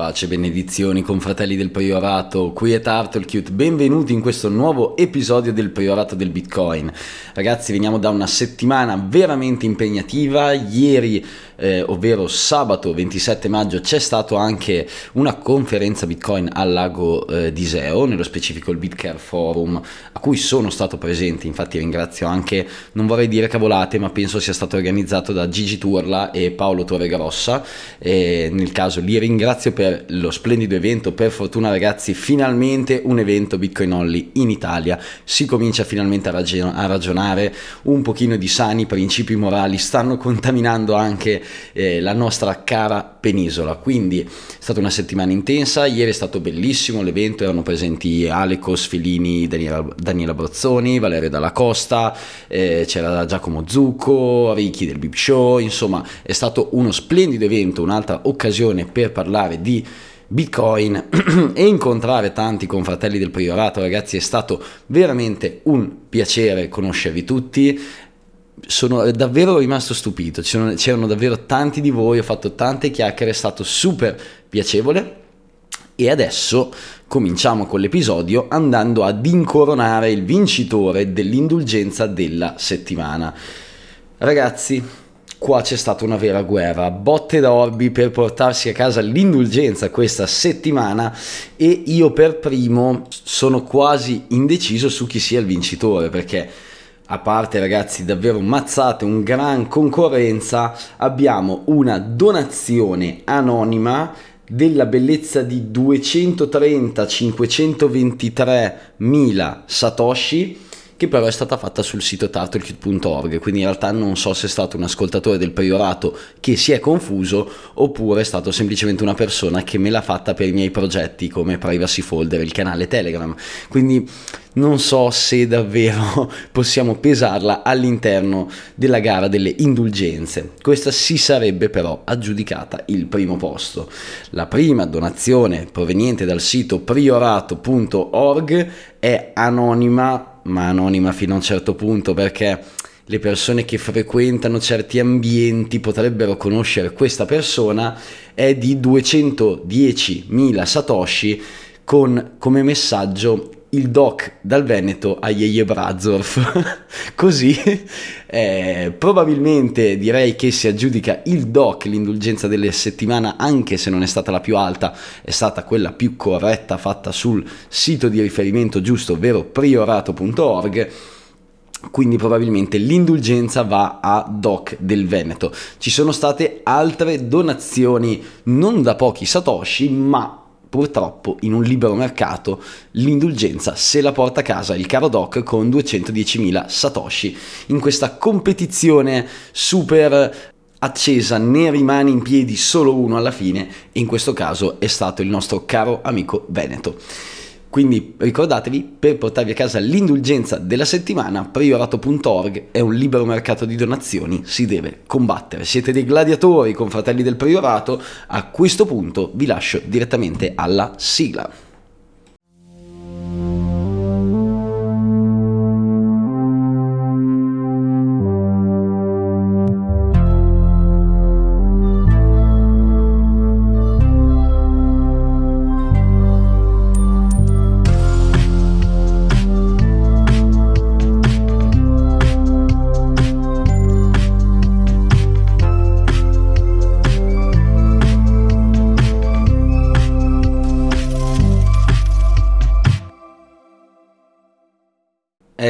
Pace e benedizioni con fratelli del Priorato, qui è Turtlecute, benvenuti in questo nuovo episodio del Priorato del Bitcoin. Ragazzi, veniamo da una settimana veramente impegnativa, ieri eh, ovvero sabato 27 maggio, c'è stata anche una conferenza Bitcoin al lago eh, di Iseo, nello specifico il BitCare Forum, a cui sono stato presente, infatti ringrazio anche, non vorrei dire cavolate, ma penso sia stato organizzato da Gigi Turla e Paolo Torregrossa, e nel caso li ringrazio per lo splendido evento, per fortuna ragazzi, finalmente un evento Bitcoin Only in Italia, si comincia finalmente a, ragion- a ragionare. Un pochino di sani principi morali, stanno contaminando anche eh, la nostra cara penisola. Quindi è stata una settimana intensa, ieri è stato bellissimo l'evento, erano presenti Alecos, Felini, Daniela, Daniela Brozzoni, Valerio Dalla Costa, eh, c'era Giacomo Zucco, Ricchi del Bip Show, insomma è stato uno splendido evento, un'altra occasione per parlare di Bitcoin e incontrare tanti confratelli del priorato, ragazzi, è stato veramente un piacere conoscervi tutti. Sono davvero rimasto stupito, c'erano, c'erano, davvero tanti di voi, ho fatto tante chiacchiere, è stato super piacevole. E adesso cominciamo con l'episodio andando ad incoronare il vincitore dell'indulgenza della settimana. Ragazzi, qua c'è stata una vera guerra, botte da orbi per portarsi a casa l'indulgenza questa settimana e io per primo sono quasi indeciso su chi sia il vincitore perché a parte ragazzi davvero mazzate, un gran concorrenza, abbiamo una donazione anonima della bellezza di 230 523 mila satoshi che però è stata fatta sul sito turtlecute.org, quindi in realtà non so se è stato un ascoltatore del priorato che si è confuso oppure è stato semplicemente una persona che me l'ha fatta per i miei progetti come Privacy Folder, il canale Telegram. Quindi non so se davvero possiamo pesarla all'interno della gara delle indulgenze. Questa si sarebbe però aggiudicata il primo posto. La prima donazione proveniente dal sito priorato.org è anonima ma anonima fino a un certo punto perché le persone che frequentano certi ambienti potrebbero conoscere questa persona è di 210.000 satoshi con come messaggio il doc dal Veneto a Yeye Brazorf. Così eh, probabilmente direi che si aggiudica il doc, l'indulgenza della settimana, anche se non è stata la più alta, è stata quella più corretta fatta sul sito di riferimento giusto, ovvero priorato.org quindi probabilmente l'indulgenza va a Doc del Veneto. Ci sono state altre donazioni non da pochi satoshi, ma purtroppo in un libero mercato l'indulgenza se la porta a casa il caro Doc con 210.000 satoshi in questa competizione super accesa ne rimane in piedi solo uno alla fine e in questo caso è stato il nostro caro amico Veneto. Quindi ricordatevi, per portarvi a casa l'indulgenza della settimana, priorato.org è un libero mercato di donazioni, si deve combattere. Siete dei gladiatori con fratelli del priorato, a questo punto vi lascio direttamente alla sigla.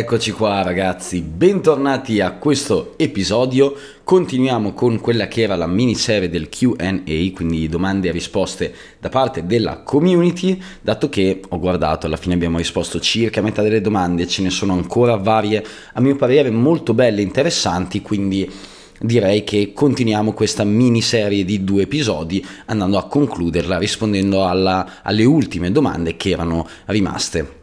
Eccoci qua ragazzi, bentornati a questo episodio. Continuiamo con quella che era la miniserie del QA, quindi domande e risposte da parte della community, dato che ho guardato, alla fine abbiamo risposto circa metà delle domande, ce ne sono ancora varie, a mio parere molto belle e interessanti, quindi direi che continuiamo questa miniserie di due episodi andando a concluderla rispondendo alla, alle ultime domande che erano rimaste.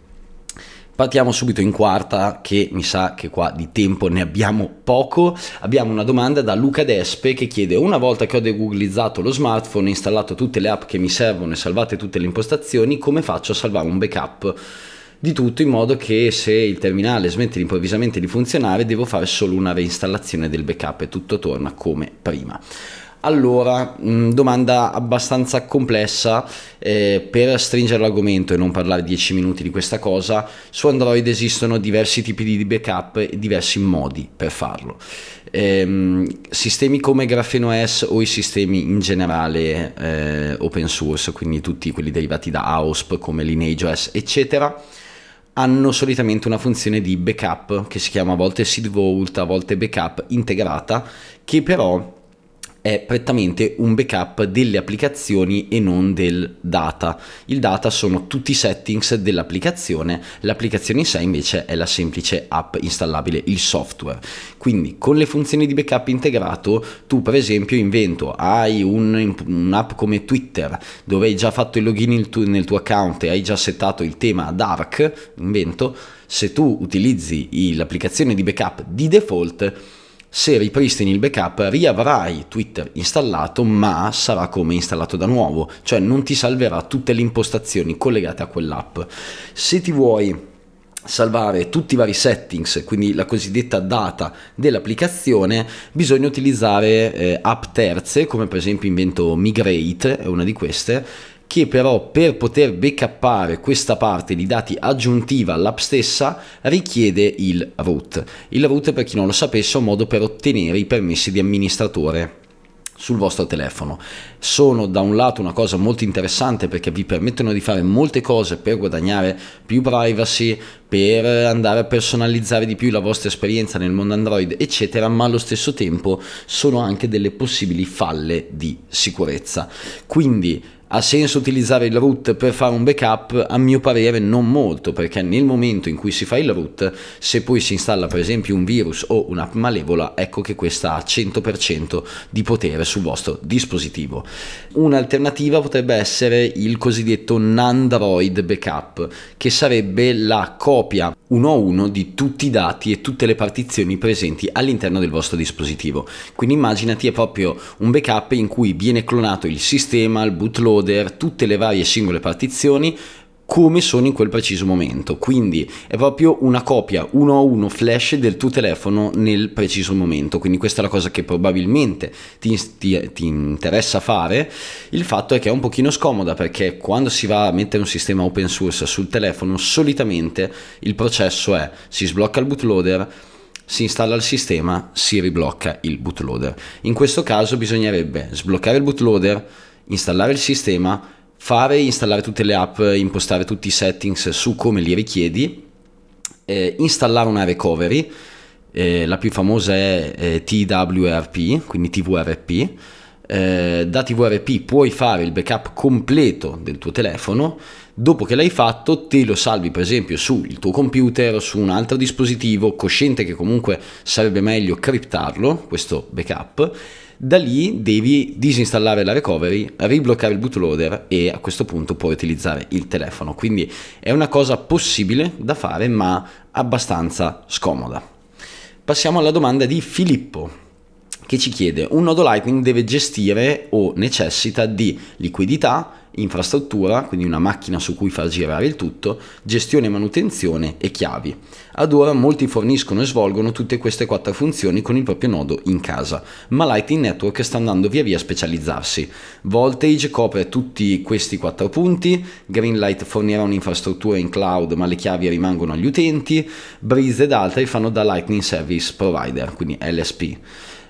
Partiamo subito in quarta, che mi sa che qua di tempo ne abbiamo poco. Abbiamo una domanda da Luca Despe che chiede: Una volta che ho degoogleizzato lo smartphone, installato tutte le app che mi servono e salvate tutte le impostazioni, come faccio a salvare un backup? Di tutto in modo che se il terminale smette improvvisamente di funzionare, devo fare solo una reinstallazione del backup e tutto torna come prima. Allora, mh, domanda abbastanza complessa, eh, per stringere l'argomento e non parlare 10 minuti di questa cosa, su Android esistono diversi tipi di backup e diversi modi per farlo. Eh, sistemi come Graphene OS o i sistemi in generale eh, open source, quindi tutti quelli derivati da AOSP come LineageOS, eccetera, hanno solitamente una funzione di backup che si chiama a volte seed vault, a volte backup integrata, che però è prettamente un backup delle applicazioni e non del data. Il data sono tutti i settings dell'applicazione, l'applicazione in sé invece è la semplice app installabile, il software. Quindi con le funzioni di backup integrato tu per esempio invento, hai un, un'app come Twitter dove hai già fatto il login nel tuo, nel tuo account e hai già settato il tema dark, invento, se tu utilizzi l'applicazione di backup di default se ripristini il backup riavrai Twitter installato ma sarà come installato da nuovo, cioè non ti salverà tutte le impostazioni collegate a quell'app. Se ti vuoi salvare tutti i vari settings, quindi la cosiddetta data dell'applicazione, bisogna utilizzare eh, app terze, come per esempio invento Migrate, è una di queste, che però per poter backuppare questa parte di dati aggiuntiva all'app stessa richiede il root. Il root, per chi non lo sapesse, è un modo per ottenere i permessi di amministratore sul vostro telefono. Sono da un lato una cosa molto interessante perché vi permettono di fare molte cose per guadagnare più privacy, per andare a personalizzare di più la vostra esperienza nel mondo Android, eccetera, ma allo stesso tempo sono anche delle possibili falle di sicurezza. Quindi ha senso utilizzare il root per fare un backup? A mio parere non molto, perché nel momento in cui si fa il root, se poi si installa per esempio un virus o un'app malevola, ecco che questa ha 100% di potere sul vostro dispositivo. Un'alternativa potrebbe essere il cosiddetto Nandroid backup, che sarebbe la copia uno a uno di tutti i dati e tutte le partizioni presenti all'interno del vostro dispositivo. Quindi immaginati è proprio un backup in cui viene clonato il sistema, il bootloader, tutte le varie singole partizioni come sono in quel preciso momento. Quindi è proprio una copia uno a uno flash del tuo telefono nel preciso momento. Quindi questa è la cosa che probabilmente ti, ti, ti, interessa fare. Il fatto è che è un pochino scomoda perché quando si va a mettere un sistema open source sul telefono, solitamente il processo è si sblocca il bootloader si installa il sistema, si riblocca il bootloader. In questo caso bisognerebbe sbloccare il bootloader, installare il sistema, fare, installare tutte le app, impostare tutti i settings su come li richiedi, eh, installare una recovery, eh, la più famosa è eh, TWRP, quindi TVRP. Eh, da TVRP puoi fare il backup completo del tuo telefono, dopo che l'hai fatto te lo salvi per esempio sul tuo computer, su un altro dispositivo, cosciente che comunque sarebbe meglio criptarlo, questo backup, da lì devi disinstallare la recovery, ribloccare il bootloader e a questo punto puoi utilizzare il telefono. Quindi è una cosa possibile da fare ma abbastanza scomoda. Passiamo alla domanda di Filippo che ci chiede un nodo Lightning deve gestire o necessita di liquidità, infrastruttura, quindi una macchina su cui far girare il tutto, gestione e manutenzione e chiavi. Ad ora molti forniscono e svolgono tutte queste quattro funzioni con il proprio nodo in casa, ma Lightning Network sta andando via via a specializzarsi. Voltage copre tutti questi quattro punti, Greenlight fornirà un'infrastruttura in cloud ma le chiavi rimangono agli utenti, Breeze ed altri fanno da Lightning Service Provider, quindi LSP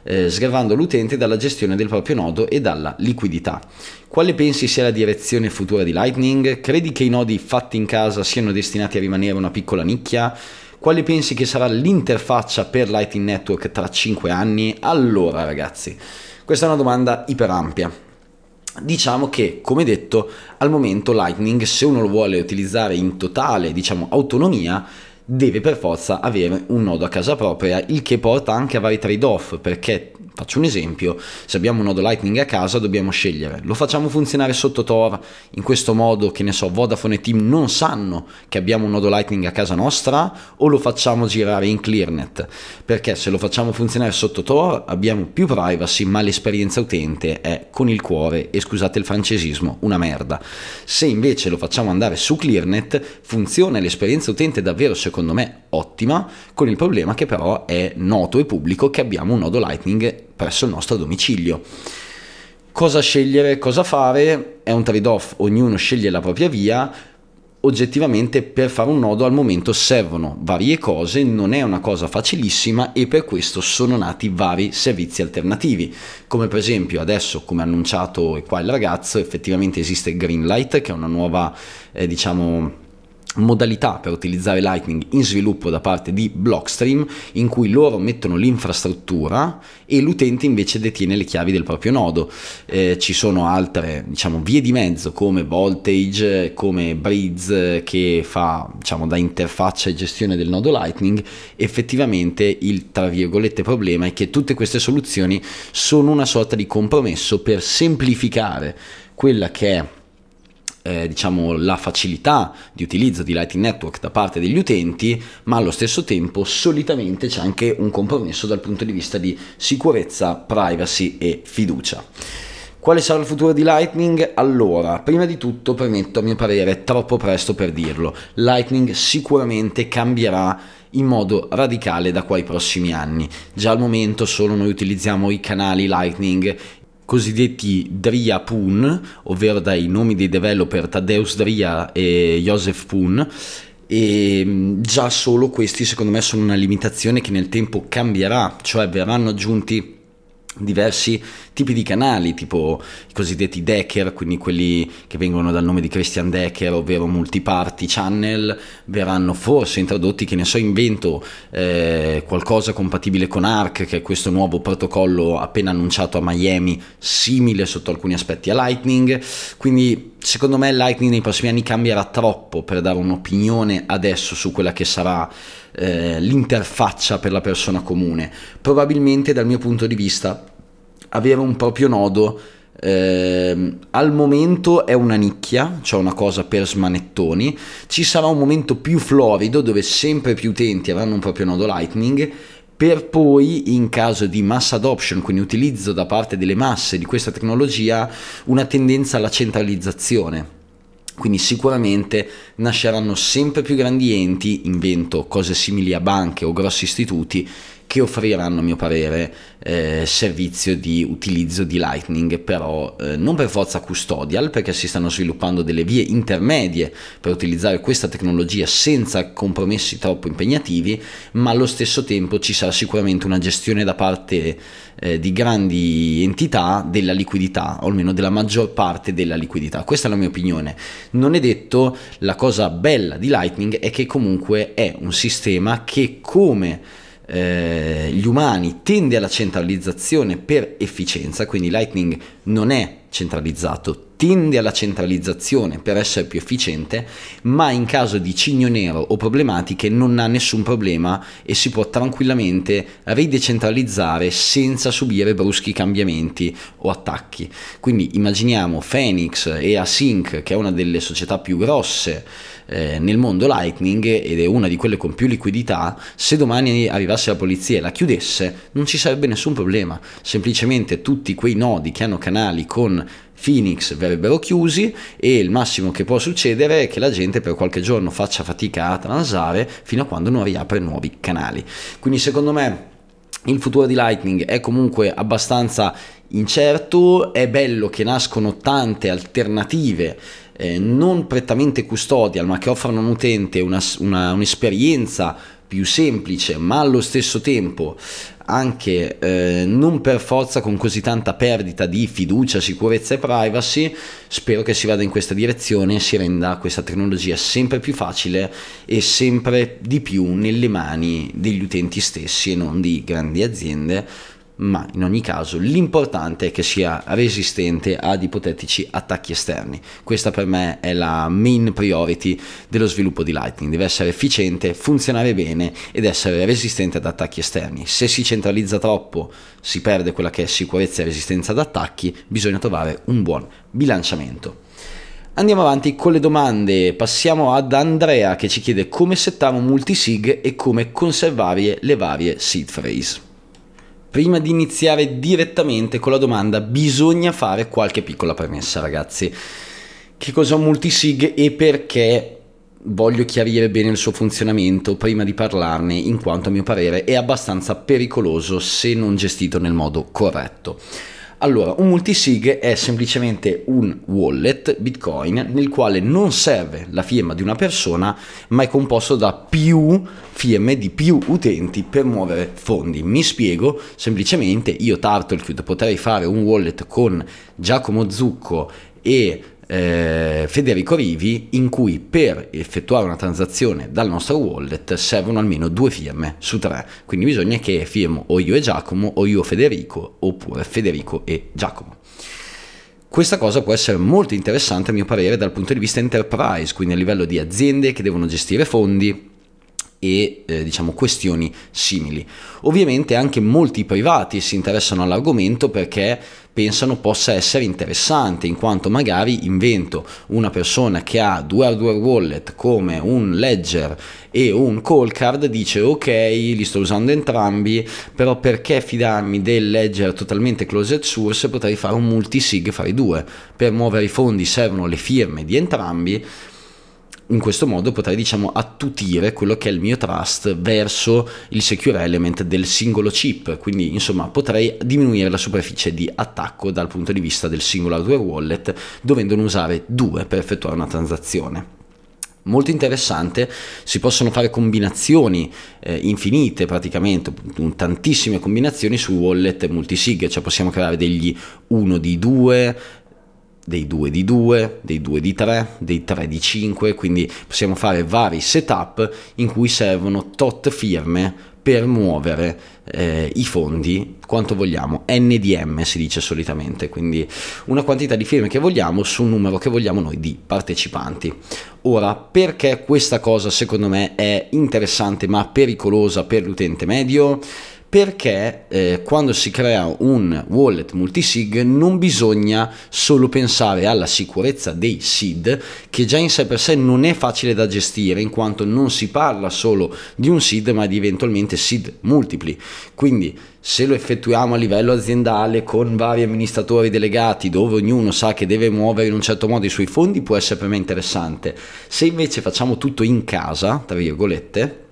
eh, sgravando l'utente dalla gestione del proprio nodo e dalla liquidità. Quale pensi sia la direzione futura di Lightning? Credi che i nodi fatti in casa siano destinati a rimanere una piccola nicchia? Quale pensi che sarà l'interfaccia per Lightning Network tra 5 anni? Allora ragazzi, questa è una domanda iper ampia. Diciamo che, come detto, al momento Lightning, se uno lo vuole utilizzare in totale, diciamo, autonomia, deve per forza avere un nodo a casa propria, il che porta anche a vari trade-off, perché Faccio un esempio, se abbiamo un nodo Lightning a casa dobbiamo scegliere, lo facciamo funzionare sotto Tor, in questo modo che ne so, Vodafone e Team non sanno che abbiamo un nodo Lightning a casa nostra o lo facciamo girare in ClearNet, perché se lo facciamo funzionare sotto Tor abbiamo più privacy ma l'esperienza utente è con il cuore e scusate il francesismo, una merda. Se invece lo facciamo andare su ClearNet funziona l'esperienza utente davvero secondo me ottima, con il problema che però è noto e pubblico che abbiamo un nodo Lightning presso il nostro domicilio. Cosa scegliere, cosa fare? È un trade-off, ognuno sceglie la propria via. Oggettivamente per fare un nodo al momento servono varie cose, non è una cosa facilissima e per questo sono nati vari servizi alternativi, come per esempio adesso come annunciato qua il ragazzo effettivamente esiste Greenlight che è una nuova eh, diciamo modalità per utilizzare Lightning in sviluppo da parte di Blockstream in cui loro mettono l'infrastruttura e l'utente invece detiene le chiavi del proprio nodo. Eh, ci sono altre diciamo, vie di mezzo come Voltage, come Breeze che fa diciamo, da interfaccia e gestione del nodo Lightning. Effettivamente il tra virgolette problema è che tutte queste soluzioni sono una sorta di compromesso per semplificare quella che è eh, diciamo, la facilità di utilizzo di Lightning Network da parte degli utenti, ma allo stesso tempo solitamente c'è anche un compromesso dal punto di vista di sicurezza, privacy e fiducia. Quale sarà il futuro di Lightning? Allora, prima di tutto permetto a mio parere, troppo presto per dirlo, Lightning sicuramente cambierà in modo radicale da qua ai prossimi anni. Già al momento solo noi utilizziamo i canali Lightning cosiddetti Dria Poon, ovvero dai nomi dei developer Tadeusz Dria e Joseph Poon, e mm, già solo questi secondo me sono una limitazione che nel tempo cambierà, cioè verranno aggiunti diversi tipi di canali, tipo i cosiddetti Decker, quindi quelli che vengono dal nome di Christian Decker, ovvero multiparty channel, verranno forse introdotti, che ne so, invento eh, qualcosa compatibile con ARC, che è questo nuovo protocollo appena annunciato a Miami, simile sotto alcuni aspetti a Lightning, quindi secondo me Lightning nei prossimi anni cambierà troppo per dare un'opinione adesso su quella che sarà eh, l'interfaccia per la persona comune. Probabilmente dal mio punto di vista avere un proprio nodo. Eh, al momento è una nicchia, cioè una cosa per smanettoni, ci sarà un momento più florido dove sempre più utenti avranno un proprio nodo Lightning, per poi in caso di mass adoption, quindi utilizzo da parte delle masse di questa tecnologia, una tendenza alla centralizzazione. Quindi sicuramente nasceranno sempre più grandi enti, invento cose simili a banche o grossi istituti, che offriranno a mio parere eh, servizio di utilizzo di Lightning, però eh, non per forza custodial, perché si stanno sviluppando delle vie intermedie per utilizzare questa tecnologia senza compromessi troppo impegnativi, ma allo stesso tempo ci sarà sicuramente una gestione da parte eh, di grandi entità della liquidità, o almeno della maggior parte della liquidità. Questa è la mia opinione. Non è detto, la cosa bella di Lightning è che comunque è un sistema che come eh, gli umani tende alla centralizzazione per efficienza, quindi Lightning non è centralizzato, tende alla centralizzazione per essere più efficiente, ma in caso di cigno nero o problematiche non ha nessun problema e si può tranquillamente ridecentralizzare senza subire bruschi cambiamenti o attacchi. Quindi immaginiamo Phoenix e Async, che è una delle società più grosse eh, nel mondo Lightning ed è una di quelle con più liquidità, se domani arrivasse la polizia e la chiudesse non ci sarebbe nessun problema, semplicemente tutti quei nodi che hanno canali con Phoenix verrebbero chiusi e il massimo che può succedere è che la gente per qualche giorno faccia fatica a transare fino a quando non riapre nuovi canali. Quindi secondo me il futuro di Lightning è comunque abbastanza incerto, è bello che nascono tante alternative eh, non prettamente custodial ma che offrono a un una, un'esperienza più semplice ma allo stesso tempo anche eh, non per forza con così tanta perdita di fiducia, sicurezza e privacy, spero che si vada in questa direzione e si renda questa tecnologia sempre più facile e sempre di più nelle mani degli utenti stessi e non di grandi aziende ma in ogni caso l'importante è che sia resistente ad ipotetici attacchi esterni. Questa per me è la main priority dello sviluppo di Lightning, deve essere efficiente, funzionare bene ed essere resistente ad attacchi esterni. Se si centralizza troppo, si perde quella che è sicurezza e resistenza ad attacchi, bisogna trovare un buon bilanciamento. Andiamo avanti con le domande, passiamo ad Andrea che ci chiede come settare un multisig e come conservare le varie seed phrase. Prima di iniziare direttamente con la domanda bisogna fare qualche piccola premessa ragazzi. Che cosa è un multisig e perché voglio chiarire bene il suo funzionamento prima di parlarne in quanto a mio parere è abbastanza pericoloso se non gestito nel modo corretto. Allora, un multisig è semplicemente un wallet Bitcoin nel quale non serve la firma di una persona, ma è composto da più firme di più utenti per muovere fondi. Mi spiego, semplicemente io Turtlecube potrei fare un wallet con Giacomo Zucco e eh, Federico Rivi in cui per effettuare una transazione dal nostro wallet servono almeno due firme su tre. Quindi bisogna che firmo o io e Giacomo o io Federico oppure Federico e Giacomo. Questa cosa può essere molto interessante a mio parere dal punto di vista enterprise, quindi a livello di aziende che devono gestire fondi, e eh, diciamo questioni simili. Ovviamente anche molti privati si interessano all'argomento perché pensano possa essere interessante in quanto magari invento una persona che ha due hardware wallet come un ledger e un call card dice ok li sto usando entrambi però perché fidarmi del ledger totalmente closed source potrei fare un multisig fare due per muovere i fondi servono le firme di entrambi in questo modo potrei diciamo attutire quello che è il mio trust verso il secure element del singolo chip. Quindi insomma potrei diminuire la superficie di attacco dal punto di vista del singolo hardware wallet dovendone usare due per effettuare una transazione. Molto interessante, si possono fare combinazioni eh, infinite praticamente, tantissime combinazioni su wallet multisig, cioè possiamo creare degli 1 di 2, dei 2 di 2, dei 2 di 3, dei 3 di 5, quindi possiamo fare vari setup in cui servono tot firme per muovere eh, i fondi quanto vogliamo, NDM si dice solitamente, quindi una quantità di firme che vogliamo su un numero che vogliamo noi di partecipanti. Ora, perché questa cosa secondo me è interessante ma pericolosa per l'utente medio? Perché eh, quando si crea un wallet multisig non bisogna solo pensare alla sicurezza dei SID che già in sé per sé non è facile da gestire in quanto non si parla solo di un SID ma di eventualmente SID multipli. Quindi se lo effettuiamo a livello aziendale con vari amministratori delegati dove ognuno sa che deve muovere in un certo modo i suoi fondi può essere per me interessante. Se invece facciamo tutto in casa tra virgolette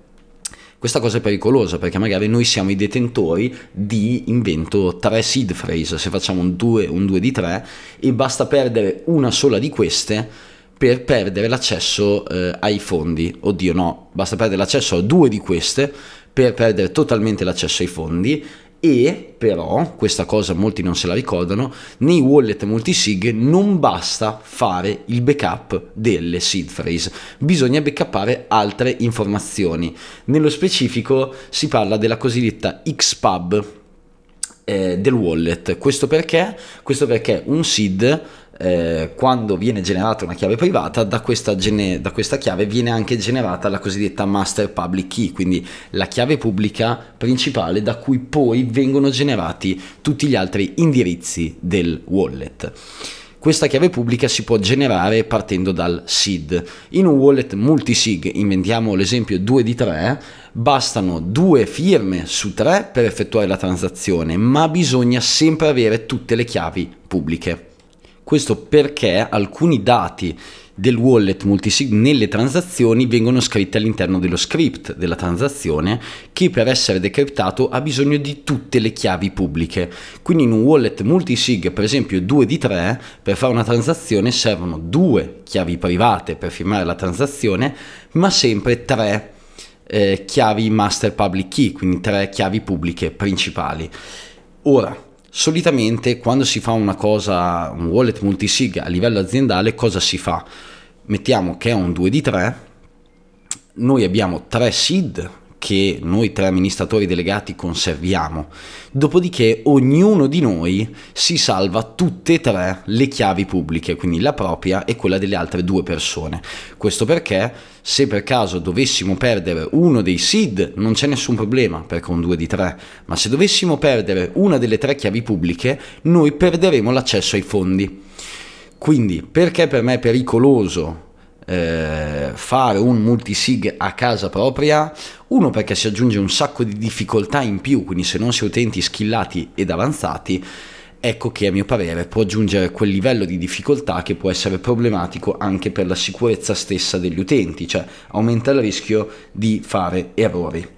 questa cosa è pericolosa perché magari noi siamo i detentori di invento tre seed phrase, se facciamo un 2, un 2 di 3 e basta perdere una sola di queste per perdere l'accesso eh, ai fondi. Oddio no, basta perdere l'accesso a due di queste per perdere totalmente l'accesso ai fondi e però, questa cosa molti non se la ricordano, nei wallet multisig non basta fare il backup delle seed phrase, bisogna backupare altre informazioni. Nello specifico si parla della cosiddetta XPub eh, del wallet. Questo perché? Questo perché un seed eh, quando viene generata una chiave privata, da questa, gene- da questa, chiave viene anche generata la cosiddetta master public key, quindi la chiave pubblica principale da cui poi vengono generati tutti gli altri indirizzi del wallet. Questa chiave pubblica si può generare partendo dal SID. In un wallet multisig, inventiamo l'esempio 2 di 3, bastano due firme su 3 per effettuare la transazione, ma bisogna sempre avere tutte le chiavi pubbliche. Questo perché alcuni dati del wallet multisig nelle transazioni vengono scritti all'interno dello script della transazione che per essere decriptato ha bisogno di tutte le chiavi pubbliche. Quindi in un wallet multisig, per esempio 2 di 3, per fare una transazione servono due chiavi private per firmare la transazione, ma sempre tre eh, chiavi master public key, quindi tre chiavi pubbliche principali. Ora, solitamente quando si fa una cosa, un wallet multisig a livello aziendale, cosa si fa? Mettiamo che è un 2 di 3, noi abbiamo tre SID che noi tre amministratori delegati conserviamo. Dopodiché ognuno di noi si salva tutte e tre le chiavi pubbliche, quindi la propria e quella delle altre due persone. Questo perché se per caso dovessimo perdere uno dei SID non c'è nessun problema perché un 2 di 3, ma se dovessimo perdere una delle tre chiavi pubbliche noi perderemo l'accesso ai fondi. Quindi perché per me è pericoloso eh, fare un multisig a casa propria, uno perché si aggiunge un sacco di difficoltà in più, quindi se non si è utenti skillati ed avanzati, ecco che a mio parere può aggiungere quel livello di difficoltà che può essere problematico anche per la sicurezza stessa degli utenti, cioè aumenta il rischio di fare errori.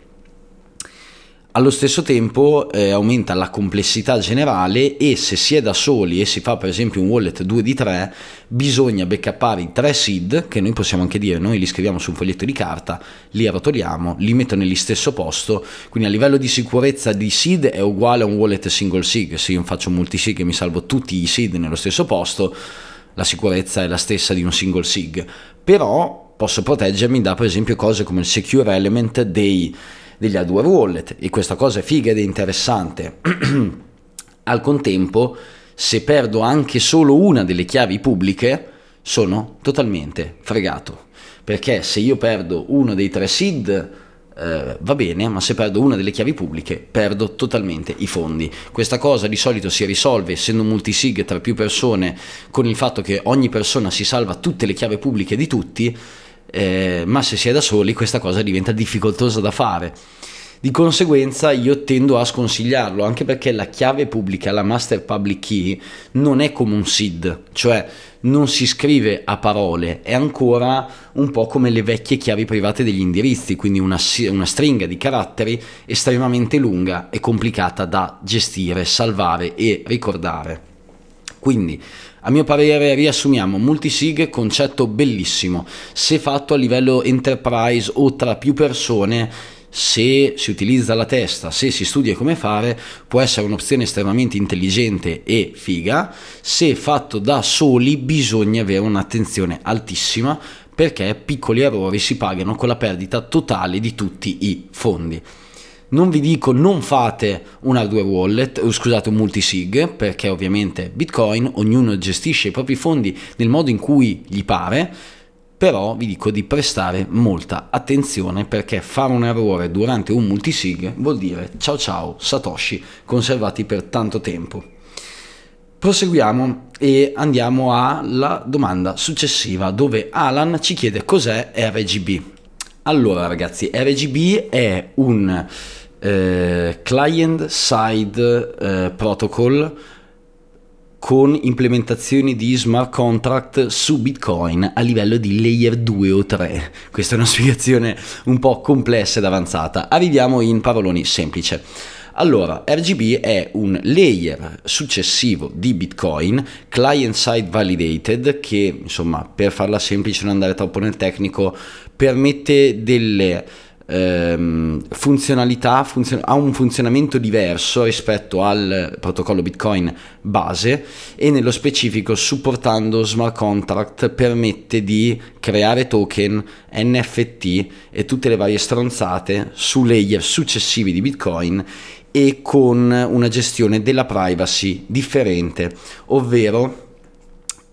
Allo stesso tempo eh, aumenta la complessità generale e se si è da soli e si fa per esempio un wallet 2 di 3 bisogna backuppare i tre seed che noi possiamo anche dire noi li scriviamo su un foglietto di carta li arrotoliamo li metto nello stesso posto. Quindi a livello di sicurezza di seed è uguale a un wallet single sig se io faccio un multi sig e mi salvo tutti i seed nello stesso posto la sicurezza è la stessa di un single sig però posso proteggermi da per esempio cose come il secure element dei degli hardware wallet e questa cosa è figa ed è interessante. Al contempo, se perdo anche solo una delle chiavi pubbliche, sono totalmente fregato. Perché se io perdo uno dei tre SID, eh, va bene, ma se perdo una delle chiavi pubbliche, perdo totalmente i fondi. Questa cosa di solito si risolve, essendo multisig tra più persone, con il fatto che ogni persona si salva tutte le chiavi pubbliche di tutti eh, ma se si è da soli questa cosa diventa difficoltosa da fare. Di conseguenza io tendo a sconsigliarlo, anche perché la chiave pubblica, la master public key, non è come un SID, cioè non si scrive a parole, è ancora un po' come le vecchie chiavi private degli indirizzi, quindi una, una stringa di caratteri estremamente lunga e complicata da gestire, salvare e ricordare. Quindi a mio parere riassumiamo multisig concetto bellissimo, se fatto a livello enterprise o tra più persone se si utilizza la testa, se si studia come fare, può essere un'opzione estremamente intelligente e figa. Se fatto da soli, bisogna avere un'attenzione altissima perché piccoli errori si pagano con la perdita totale di tutti i fondi. Non vi dico non fate un hardware wallet, o scusate un multisig, perché ovviamente Bitcoin, ognuno gestisce i propri fondi nel modo in cui gli pare, però vi dico di prestare molta attenzione perché fare un errore durante un multisig vuol dire ciao ciao Satoshi conservati per tanto tempo. Proseguiamo e andiamo alla domanda successiva dove Alan ci chiede cos'è RGB. Allora ragazzi, RGB è un eh, client side eh, protocol con implementazioni di smart contract su Bitcoin a livello di layer 2 o 3. Questa è una spiegazione un po' complessa ed avanzata. Arriviamo in paroloni semplice. Allora, RGB è un layer successivo di Bitcoin, client side validated, che insomma, per farla semplice non andare troppo nel tecnico, permette delle ehm, funzionalità, funzion- ha un funzionamento diverso rispetto al protocollo Bitcoin base e nello specifico supportando smart contract permette di creare token, NFT e tutte le varie stronzate su layer successivi di Bitcoin e con una gestione della privacy differente, ovvero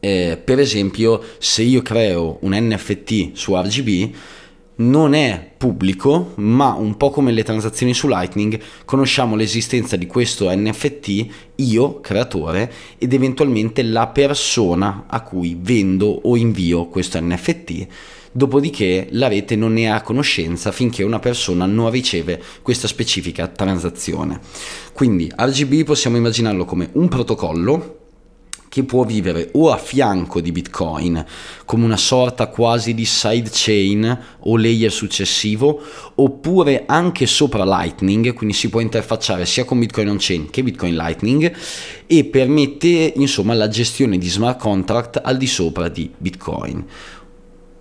eh, per esempio se io creo un NFT su RGB non è pubblico, ma un po' come le transazioni su Lightning, conosciamo l'esistenza di questo NFT, io, creatore, ed eventualmente la persona a cui vendo o invio questo NFT. Dopodiché la rete non ne ha conoscenza finché una persona non riceve questa specifica transazione. Quindi RGB possiamo immaginarlo come un protocollo che può vivere o a fianco di Bitcoin, come una sorta quasi di sidechain o layer successivo, oppure anche sopra Lightning, quindi si può interfacciare sia con Bitcoin on-chain che Bitcoin Lightning e permette insomma la gestione di smart contract al di sopra di Bitcoin.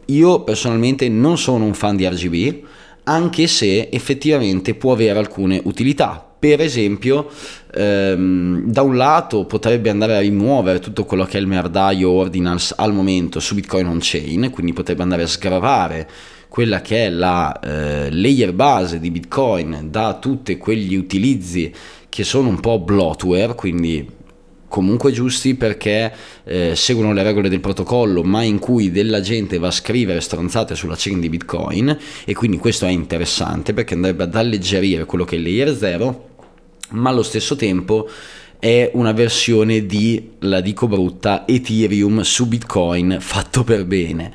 Io personalmente non sono un fan di RGB, anche se effettivamente può avere alcune utilità per esempio ehm, da un lato potrebbe andare a rimuovere tutto quello che è il merdaio ordinance al momento su Bitcoin on chain, quindi potrebbe andare a sgravare quella che è la eh, layer base di Bitcoin da tutti quegli utilizzi che sono un po' bloatware, quindi comunque giusti perché eh, seguono le regole del protocollo, ma in cui della gente va a scrivere stronzate sulla chain di Bitcoin e quindi questo è interessante perché andrebbe ad alleggerire quello che è il layer 0 ma allo stesso tempo è una versione di, la dico brutta, Ethereum su Bitcoin fatto per bene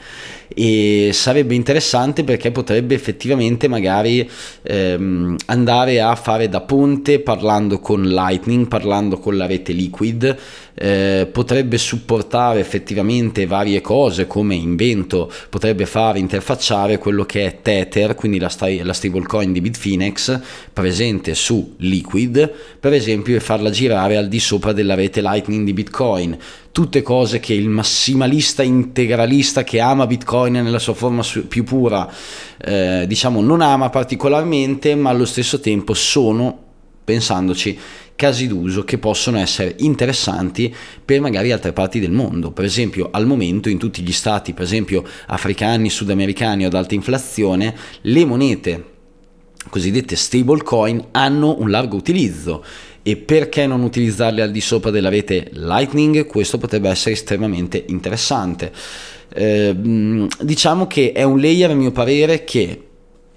e sarebbe interessante perché potrebbe effettivamente magari ehm, andare a fare da ponte parlando con Lightning, parlando con la rete Liquid eh, potrebbe supportare effettivamente varie cose come invento, potrebbe fare interfacciare quello che è Tether, quindi la, sta- la stablecoin di Bitfinex presente su Liquid, per esempio, e farla girare al di sopra della rete Lightning di Bitcoin tutte cose che il massimalista integralista che ama Bitcoin nella sua forma più pura, eh, diciamo, non ama particolarmente, ma allo stesso tempo sono, pensandoci, casi d'uso che possono essere interessanti per magari altre parti del mondo. Per esempio, al momento in tutti gli stati, per esempio africani, sudamericani ad alta inflazione, le monete cosiddette stablecoin hanno un largo utilizzo e perché non utilizzarle al di sopra della rete Lightning? Questo potrebbe essere estremamente interessante. Eh, diciamo che è un layer a mio parere che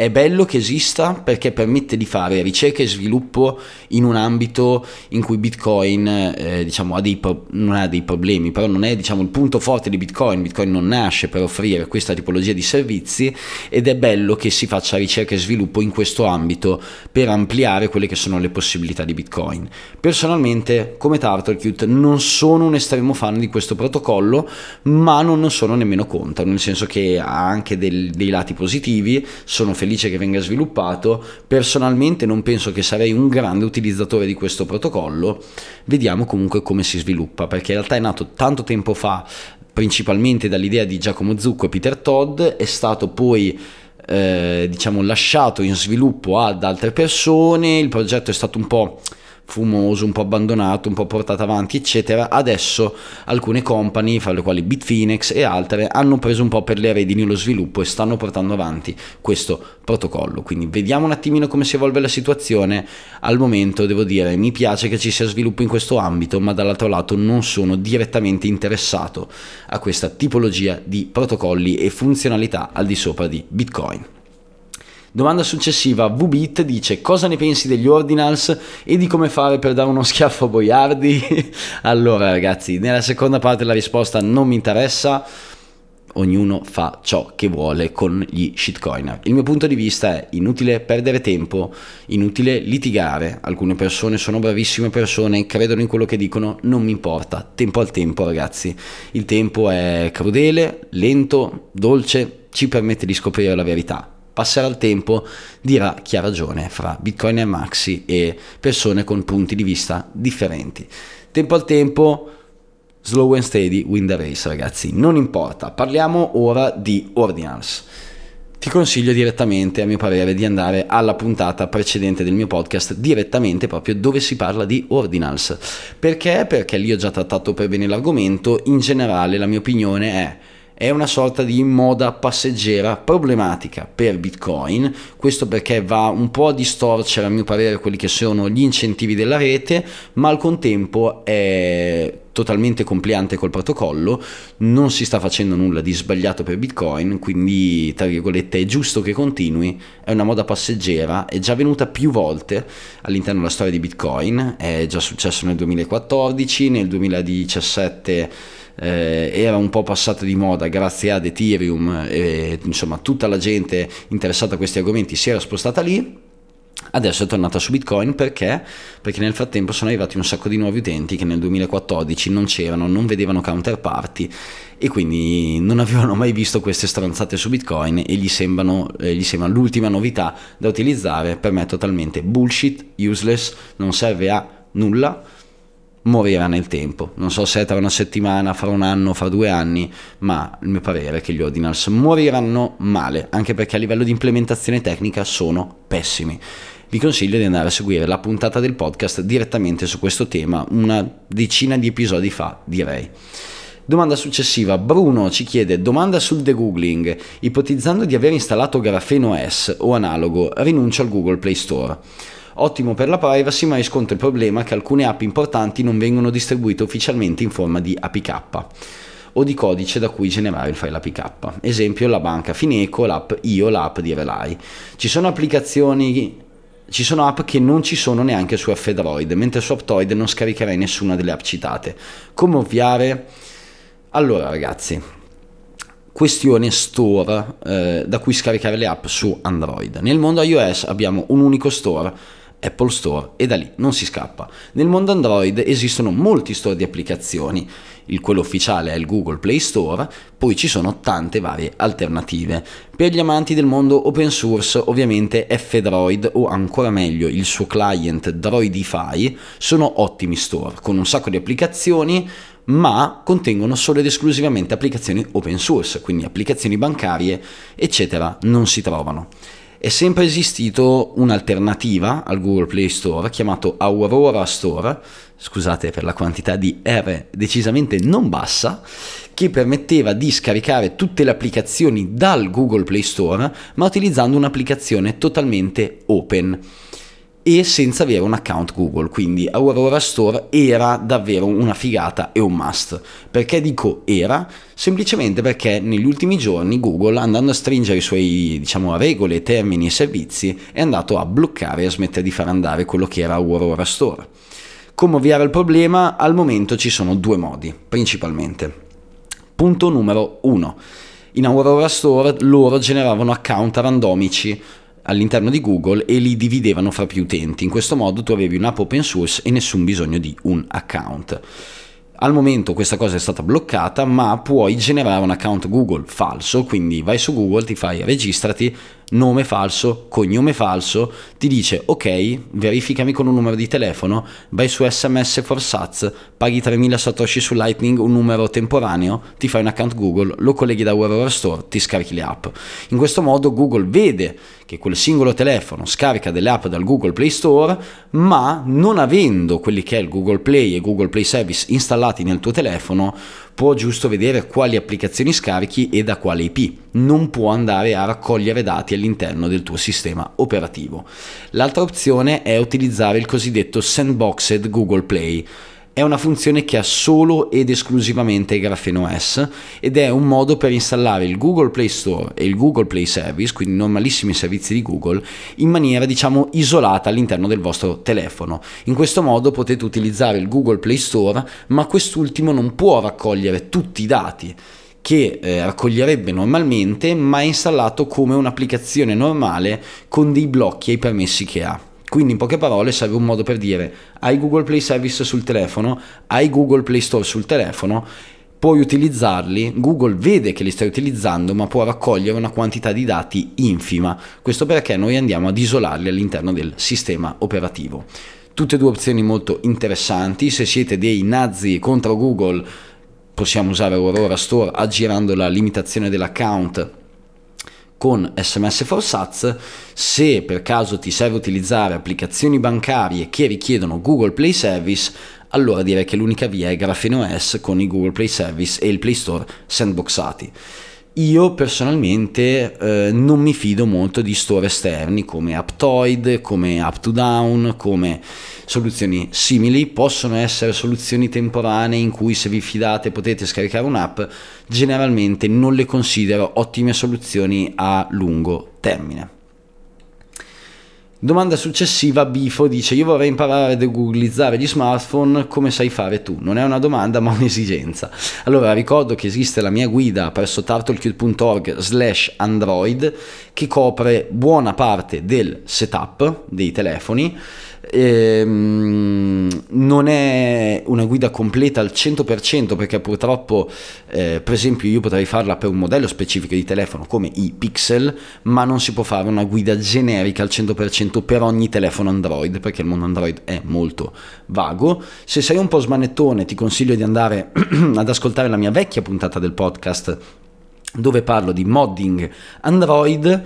è bello che esista perché permette di fare ricerca e sviluppo in un ambito in cui Bitcoin eh, diciamo, ha pro- non ha dei problemi, però non è diciamo, il punto forte di Bitcoin. Bitcoin non nasce per offrire questa tipologia di servizi ed è bello che si faccia ricerca e sviluppo in questo ambito per ampliare quelle che sono le possibilità di Bitcoin. Personalmente, come TurtleCute, non sono un estremo fan di questo protocollo, ma non sono nemmeno contro, nel senso che ha anche del, dei lati positivi, sono felice felice che venga sviluppato. Personalmente non penso che sarei un grande utilizzatore di questo protocollo. Vediamo comunque come si sviluppa, perché in realtà è nato tanto tempo fa, principalmente dall'idea di Giacomo Zucco e Peter Todd, è stato poi eh, diciamo lasciato in sviluppo ad altre persone, il progetto è stato un po' fumoso, un po' abbandonato, un po' portato avanti, eccetera. Adesso alcune company, fra le quali Bitfinex e altre, hanno preso un po' per le redini lo sviluppo e stanno portando avanti questo protocollo. Quindi vediamo un attimino come si evolve la situazione. Al momento devo dire, mi piace che ci sia sviluppo in questo ambito, ma dall'altro lato non sono direttamente interessato a questa tipologia di protocolli e funzionalità al di sopra di Bitcoin. Domanda successiva, VBit dice cosa ne pensi degli ordinals e di come fare per dare uno schiaffo a Boiardi? allora ragazzi, nella seconda parte la risposta non mi interessa, ognuno fa ciò che vuole con gli shitcoiner. Il mio punto di vista è inutile perdere tempo, inutile litigare, alcune persone sono bravissime persone, credono in quello che dicono, non mi importa, tempo al tempo ragazzi, il tempo è crudele, lento, dolce, ci permette di scoprire la verità passerà il tempo, dirà chi ha ragione fra Bitcoin e Maxi e persone con punti di vista differenti. Tempo al tempo, slow and steady, win the race ragazzi, non importa. Parliamo ora di Ordinals. Ti consiglio direttamente, a mio parere, di andare alla puntata precedente del mio podcast, direttamente proprio dove si parla di Ordinals. Perché? Perché lì ho già trattato per bene l'argomento, in generale la mia opinione è è una sorta di moda passeggera problematica per Bitcoin, questo perché va un po' a distorcere a mio parere quelli che sono gli incentivi della rete, ma al contempo è totalmente compliante col protocollo, non si sta facendo nulla di sbagliato per Bitcoin, quindi tra virgolette è giusto che continui, è una moda passeggera, è già venuta più volte all'interno della storia di Bitcoin, è già successo nel 2014, nel 2017 eh, era un po' passato di moda grazie ad Ethereum e insomma tutta la gente interessata a questi argomenti si era spostata lì. Adesso è tornata su Bitcoin perché? Perché nel frattempo sono arrivati un sacco di nuovi utenti che nel 2014 non c'erano, non vedevano counterparty e quindi non avevano mai visto queste stronzate su Bitcoin e gli, sembrano, eh, gli sembra l'ultima novità da utilizzare. Per me è totalmente bullshit, useless, non serve a nulla morirà nel tempo. Non so se tra una settimana, fra un anno, fra due anni, ma il mio parere è che gli ordinals moriranno male, anche perché a livello di implementazione tecnica sono pessimi. Vi consiglio di andare a seguire la puntata del podcast direttamente su questo tema, una decina di episodi fa, direi. Domanda successiva, Bruno ci chiede domanda sul degoogling, ipotizzando di aver installato Grafeno S o analogo, rinuncio al Google Play Store. Ottimo per la privacy, ma riscontro il problema che alcune app importanti non vengono distribuite ufficialmente in forma di APK o di codice da cui generare il file APK. Esempio la banca Fineco, l'app Io, l'app di Relay. Ci sono applicazioni ci sono app che non ci sono neanche su F-Droid, mentre su Aptoid non scaricherai nessuna delle app citate. Come ovviare? Allora ragazzi, questione store eh, da cui scaricare le app su Android. Nel mondo iOS abbiamo un unico store Apple Store e da lì non si scappa. Nel mondo Android esistono molti store di applicazioni, il quello ufficiale è il Google Play Store, poi ci sono tante varie alternative. Per gli amanti del mondo open source, ovviamente F-Droid o ancora meglio il suo client Droidify sono ottimi store con un sacco di applicazioni ma contengono solo ed esclusivamente applicazioni open source, quindi applicazioni bancarie, eccetera, non si trovano è sempre esistito un'alternativa al Google Play Store chiamato Aurora Store, scusate per la quantità di R decisamente non bassa, che permetteva di scaricare tutte le applicazioni dal Google Play Store, ma utilizzando un'applicazione totalmente open e senza avere un account Google, quindi Aurora Store era davvero una figata e un must. Perché dico era? Semplicemente perché negli ultimi giorni Google, andando a stringere i suoi diciamo, regole, termini e servizi, è andato a bloccare e a smettere di far andare quello che era Aurora Store. Come ovviare il problema? Al momento ci sono due modi, principalmente. Punto numero uno. In Aurora Store loro generavano account randomici all'interno di Google e li dividevano fra più utenti. In questo modo tu avevi un'app open source e nessun bisogno di un account. Al momento questa cosa è stata bloccata, ma puoi generare un account Google falso, quindi vai su Google, ti fai registrati, nome falso, cognome falso, ti dice ok, verificami con un numero di telefono, vai su SMS for Sats, paghi 3000 satoshi su Lightning, un numero temporaneo, ti fai un account Google, lo colleghi da Web Store, ti scarichi le app. In questo modo Google vede che quel singolo telefono scarica delle app dal Google Play Store, ma non avendo quelli che è il Google Play e Google Play Service installati nel tuo telefono, può giusto vedere quali applicazioni scarichi e da quale IP. Non può andare a raccogliere dati all'interno del tuo sistema operativo. L'altra opzione è utilizzare il cosiddetto sandboxed Google Play è una funzione che ha solo ed esclusivamente Graphene OS ed è un modo per installare il Google Play Store e il Google Play Service, quindi normalissimi servizi di Google, in maniera diciamo isolata all'interno del vostro telefono. In questo modo potete utilizzare il Google Play Store, ma quest'ultimo non può raccogliere tutti i dati che eh, raccoglierebbe normalmente, ma è installato come un'applicazione normale con dei blocchi ai permessi che ha. Quindi in poche parole serve un modo per dire hai Google Play Service sul telefono, hai Google Play Store sul telefono, puoi utilizzarli, Google vede che li stai utilizzando ma può raccogliere una quantità di dati infima, questo perché noi andiamo ad isolarli all'interno del sistema operativo. Tutte e due opzioni molto interessanti, se siete dei nazi contro Google possiamo usare Aurora Store aggirando la limitazione dell'account con SMS for Sats, se per caso ti serve utilizzare applicazioni bancarie che richiedono Google Play Service, allora direi che l'unica via è Graphene OS con i Google Play Service e il Play Store sandboxati. Io personalmente eh, non mi fido molto di store esterni come Aptoid, come Up2Down, come soluzioni simili. Possono essere soluzioni temporanee in cui se vi fidate potete scaricare un'app, generalmente non le considero ottime soluzioni a lungo termine. Domanda successiva, Bifo dice io vorrei imparare a degooglizzare gli smartphone come sai fare tu. Non è una domanda ma un'esigenza. Allora ricordo che esiste la mia guida presso turtlecute.org slash android che copre buona parte del setup dei telefoni ehm, non è una guida completa al 100% perché purtroppo eh, per esempio io potrei farla per un modello specifico di telefono come i Pixel ma non si può fare una guida generica al 100% per ogni telefono Android perché il mondo Android è molto vago. Se sei un po' smanettone ti consiglio di andare ad ascoltare la mia vecchia puntata del podcast dove parlo di modding Android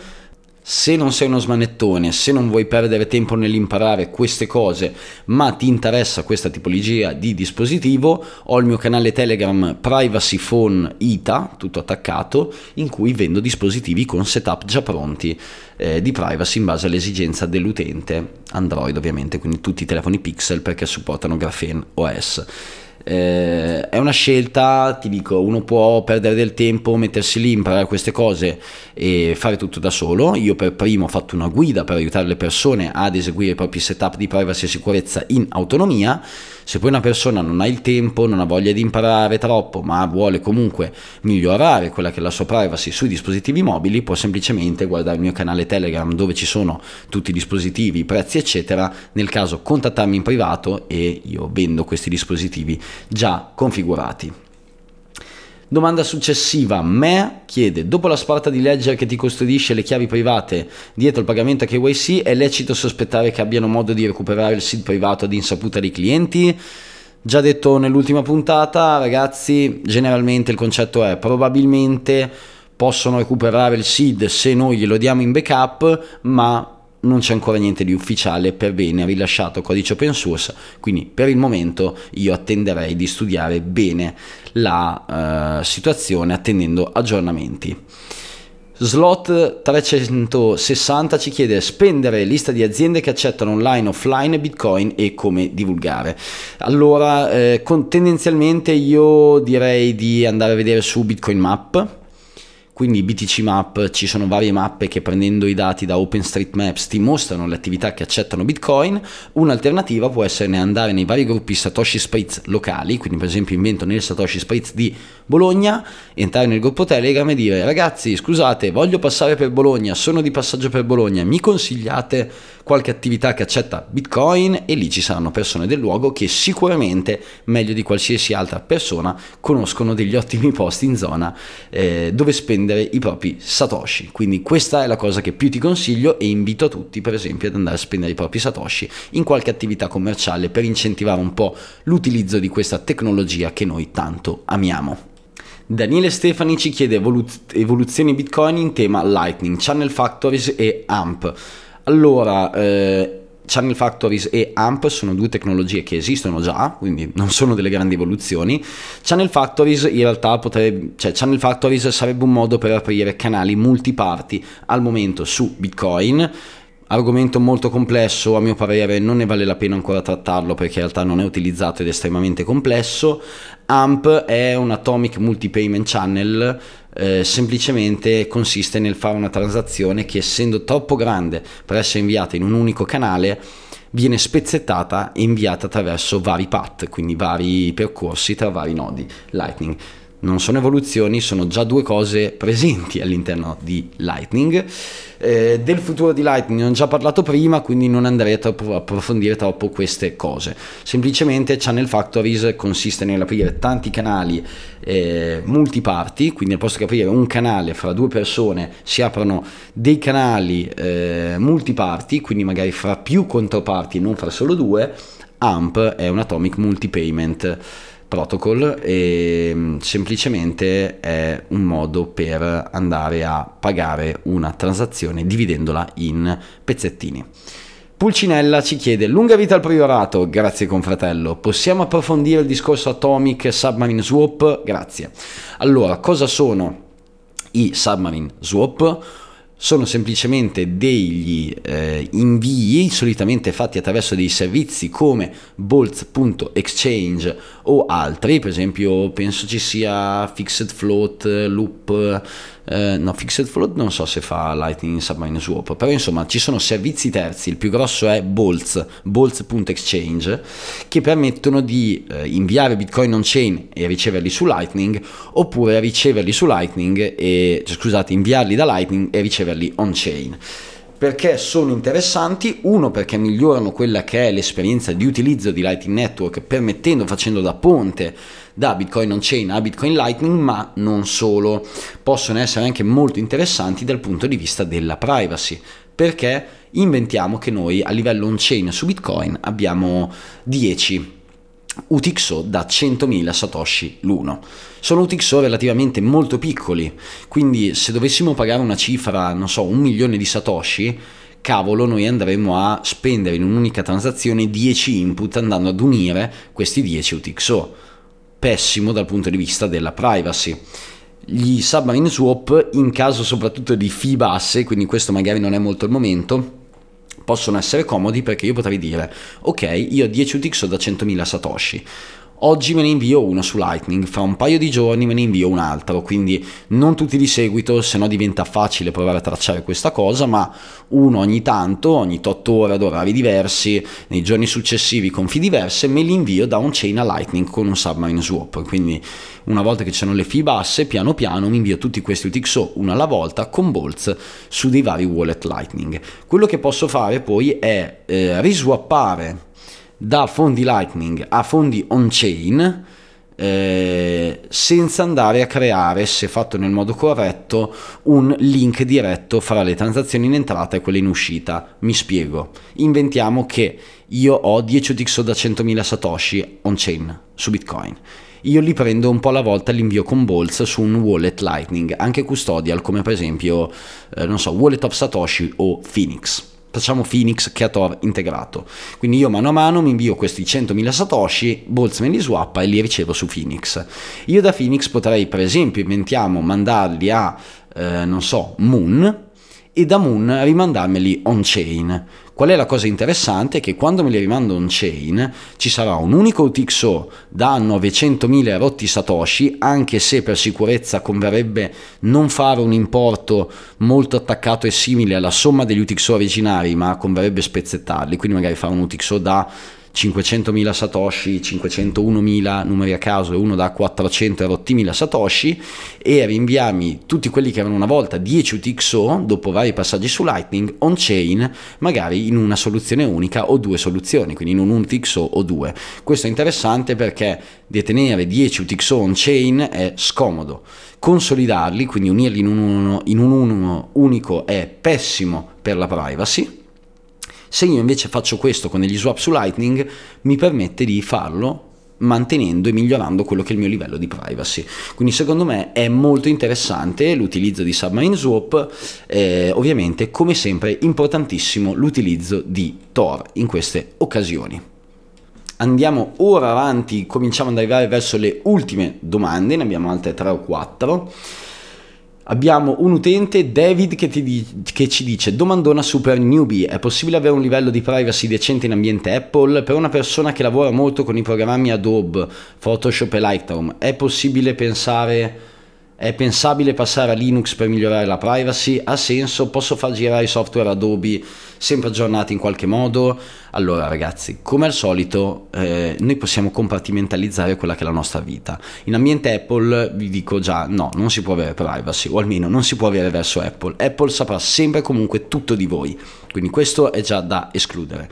se non sei uno smanettone, se non vuoi perdere tempo nell'imparare queste cose, ma ti interessa questa tipologia di dispositivo, ho il mio canale Telegram Privacy Phone ITA, tutto attaccato, in cui vendo dispositivi con setup già pronti eh, di privacy in base all'esigenza dell'utente, Android ovviamente, quindi tutti i telefoni Pixel perché supportano Graphene OS. Eh, è una scelta, ti dico, uno può perdere del tempo, mettersi lì, imparare queste cose e fare tutto da solo. Io per primo ho fatto una guida per aiutare le persone ad eseguire i propri setup di privacy e sicurezza in autonomia. Se poi una persona non ha il tempo, non ha voglia di imparare troppo, ma vuole comunque migliorare quella che è la sua privacy sui dispositivi mobili, può semplicemente guardare il mio canale Telegram dove ci sono tutti i dispositivi, i prezzi, eccetera. Nel caso contattarmi in privato e io vendo questi dispositivi già configurati. Domanda successiva, Me chiede, dopo la sparta di Ledger che ti custodisce le chiavi private dietro il pagamento a KYC, è lecito sospettare che abbiano modo di recuperare il SID privato ad insaputa dei clienti? Già detto nell'ultima puntata, ragazzi, generalmente il concetto è probabilmente possono recuperare il SID se noi glielo diamo in backup, ma non c'è ancora niente di ufficiale per bene rilasciato codice open source, quindi per il momento io attenderei di studiare bene la uh, situazione attendendo aggiornamenti. Slot 360 ci chiede spendere lista di aziende che accettano online, offline Bitcoin e come divulgare. Allora, eh, con, tendenzialmente io direi di andare a vedere su Bitcoin Map quindi BTC Map ci sono varie mappe che prendendo i dati da OpenStreetMaps ti mostrano le attività che accettano Bitcoin. Un'alternativa può essere andare nei vari gruppi Satoshi Spritz locali, quindi per esempio invento nel Satoshi Spritz di Bologna, entrare nel gruppo Telegram e dire ragazzi scusate voglio passare per Bologna, sono di passaggio per Bologna, mi consigliate qualche attività che accetta Bitcoin e lì ci saranno persone del luogo che sicuramente meglio di qualsiasi altra persona conoscono degli ottimi posti in zona eh, dove spendere i propri satoshi. Quindi questa è la cosa che più ti consiglio e invito a tutti per esempio ad andare a spendere i propri satoshi in qualche attività commerciale per incentivare un po' l'utilizzo di questa tecnologia che noi tanto amiamo. Daniele Stefani ci chiede evoluzioni Bitcoin in tema Lightning, Channel Factories e AMP. Allora, eh, Channel Factories e AMP sono due tecnologie che esistono già, quindi non sono delle grandi evoluzioni. Channel Factories in realtà potrebbe, cioè Channel Factories sarebbe un modo per aprire canali multiparti al momento su Bitcoin. Argomento molto complesso, a mio parere non ne vale la pena ancora trattarlo perché in realtà non è utilizzato ed è estremamente complesso. AMP è un Atomic Multi-Payment Channel eh, semplicemente consiste nel fare una transazione che essendo troppo grande per essere inviata in un unico canale viene spezzettata e inviata attraverso vari path, quindi vari percorsi tra vari nodi Lightning non sono evoluzioni, sono già due cose presenti all'interno di Lightning. Eh, del futuro di Lightning ne ho già parlato prima, quindi non andrei a approfondire troppo queste cose. Semplicemente Channel Factories consiste nell'aprire tanti canali eh, multiparti, quindi al posto che aprire un canale fra due persone si aprono dei canali eh, multiparti, quindi magari fra più controparti, non fra solo due. AMP è un Atomic Multipayment protocol e mm, semplicemente è un modo per andare a pagare una transazione dividendola in pezzettini. Pulcinella ci chiede lunga vita al priorato, grazie confratello. Possiamo approfondire il discorso Atomic Submarine Swap? Grazie. Allora, cosa sono i Submarine Swap? Sono semplicemente degli eh, invii solitamente fatti attraverso dei servizi come bolts.exchange o altri, per esempio penso ci sia Fixed Float, Loop, eh, no Fixed Float non so se fa Lightning Submarine Swap, però insomma ci sono servizi terzi, il più grosso è Bolts, bolts.exchange, che permettono di eh, inviare Bitcoin on-chain e riceverli su Lightning, oppure riceverli su Lightning e, scusate, inviarli da Lightning e riceverli on-chain perché sono interessanti, uno perché migliorano quella che è l'esperienza di utilizzo di Lightning Network permettendo, facendo da ponte da Bitcoin on-chain a Bitcoin Lightning, ma non solo, possono essere anche molto interessanti dal punto di vista della privacy, perché inventiamo che noi a livello on-chain su Bitcoin abbiamo 10 UTXO da 100.000 Satoshi l'uno. Sono UTXO relativamente molto piccoli, quindi se dovessimo pagare una cifra, non so, un milione di Satoshi, cavolo, noi andremo a spendere in un'unica transazione 10 input andando ad unire questi 10 UTXO. Pessimo dal punto di vista della privacy gli submarine swap in caso soprattutto di fee basse, quindi questo magari non è molto il momento, possono essere comodi perché io potrei dire ok io ho 10 UTXO da 100.000 satoshi Oggi me ne invio uno su Lightning, fra un paio di giorni me ne invio un altro, quindi non tutti di seguito, se no diventa facile provare a tracciare questa cosa, ma uno ogni tanto, ogni 8 ore ad orari diversi, nei giorni successivi con fee diverse, me li invio da un chain a Lightning con un Submarine Swap. Quindi una volta che ci sono le fee basse, piano piano mi invio tutti questi UTXO una alla volta con bolts su dei vari wallet Lightning. Quello che posso fare poi è eh, riswappare da fondi Lightning a fondi on-chain eh, senza andare a creare, se fatto nel modo corretto, un link diretto fra le transazioni in entrata e quelle in uscita. Mi spiego. Inventiamo che io ho 10 UTXO da 100.000 Satoshi on-chain su Bitcoin. Io li prendo un po' alla volta e li invio con Bolts su un wallet Lightning, anche custodial, come per esempio, eh, non so, Wallet of Satoshi o Phoenix facciamo Phoenix che ha Tor integrato. Quindi io mano a mano mi invio questi 100.000 satoshi, Bolz me li swappa e li ricevo su Phoenix. Io da Phoenix potrei per esempio inventiamo mandarli a, eh, non so, Moon e da Moon rimandarmeli on-chain. Qual è la cosa interessante? Che quando me li rimando on-chain ci sarà un unico UTXO da 900.000 rotti satoshi, anche se per sicurezza converrebbe non fare un importo molto attaccato e simile alla somma degli UTXO originari, ma converrebbe spezzettarli, quindi magari fare un UTXO da 500.000 satoshi, 501.000 numeri a caso e uno da 400.000 satoshi e rinviarmi tutti quelli che erano una volta 10 UTXO dopo vari passaggi su Lightning on chain magari in una soluzione unica o due soluzioni, quindi in un UTXO o due. Questo è interessante perché detenere 10 UTXO on chain è scomodo. Consolidarli, quindi unirli in un, in un unico è pessimo per la privacy se io invece faccio questo con degli swap su Lightning, mi permette di farlo mantenendo e migliorando quello che è il mio livello di privacy. Quindi secondo me è molto interessante l'utilizzo di Submarine Swap, eh, ovviamente come sempre importantissimo l'utilizzo di Tor in queste occasioni. Andiamo ora avanti, cominciamo ad arrivare verso le ultime domande, ne abbiamo altre 3 o 4. Abbiamo un utente, David, che, di- che, ci dice: Domandona super newbie: è possibile avere un livello di privacy decente in ambiente Apple? Per una persona che lavora molto con i programmi Adobe, Photoshop e Lightroom, è possibile pensare è pensabile passare a Linux per migliorare la privacy? Ha senso? Posso far girare i software Adobe sempre aggiornati in qualche modo? Allora ragazzi, come al solito, eh, noi possiamo compartimentalizzare quella che è la nostra vita. In ambiente Apple vi dico già, no, non si può avere privacy, o almeno non si può avere verso Apple. Apple saprà sempre comunque tutto di voi, quindi questo è già da escludere.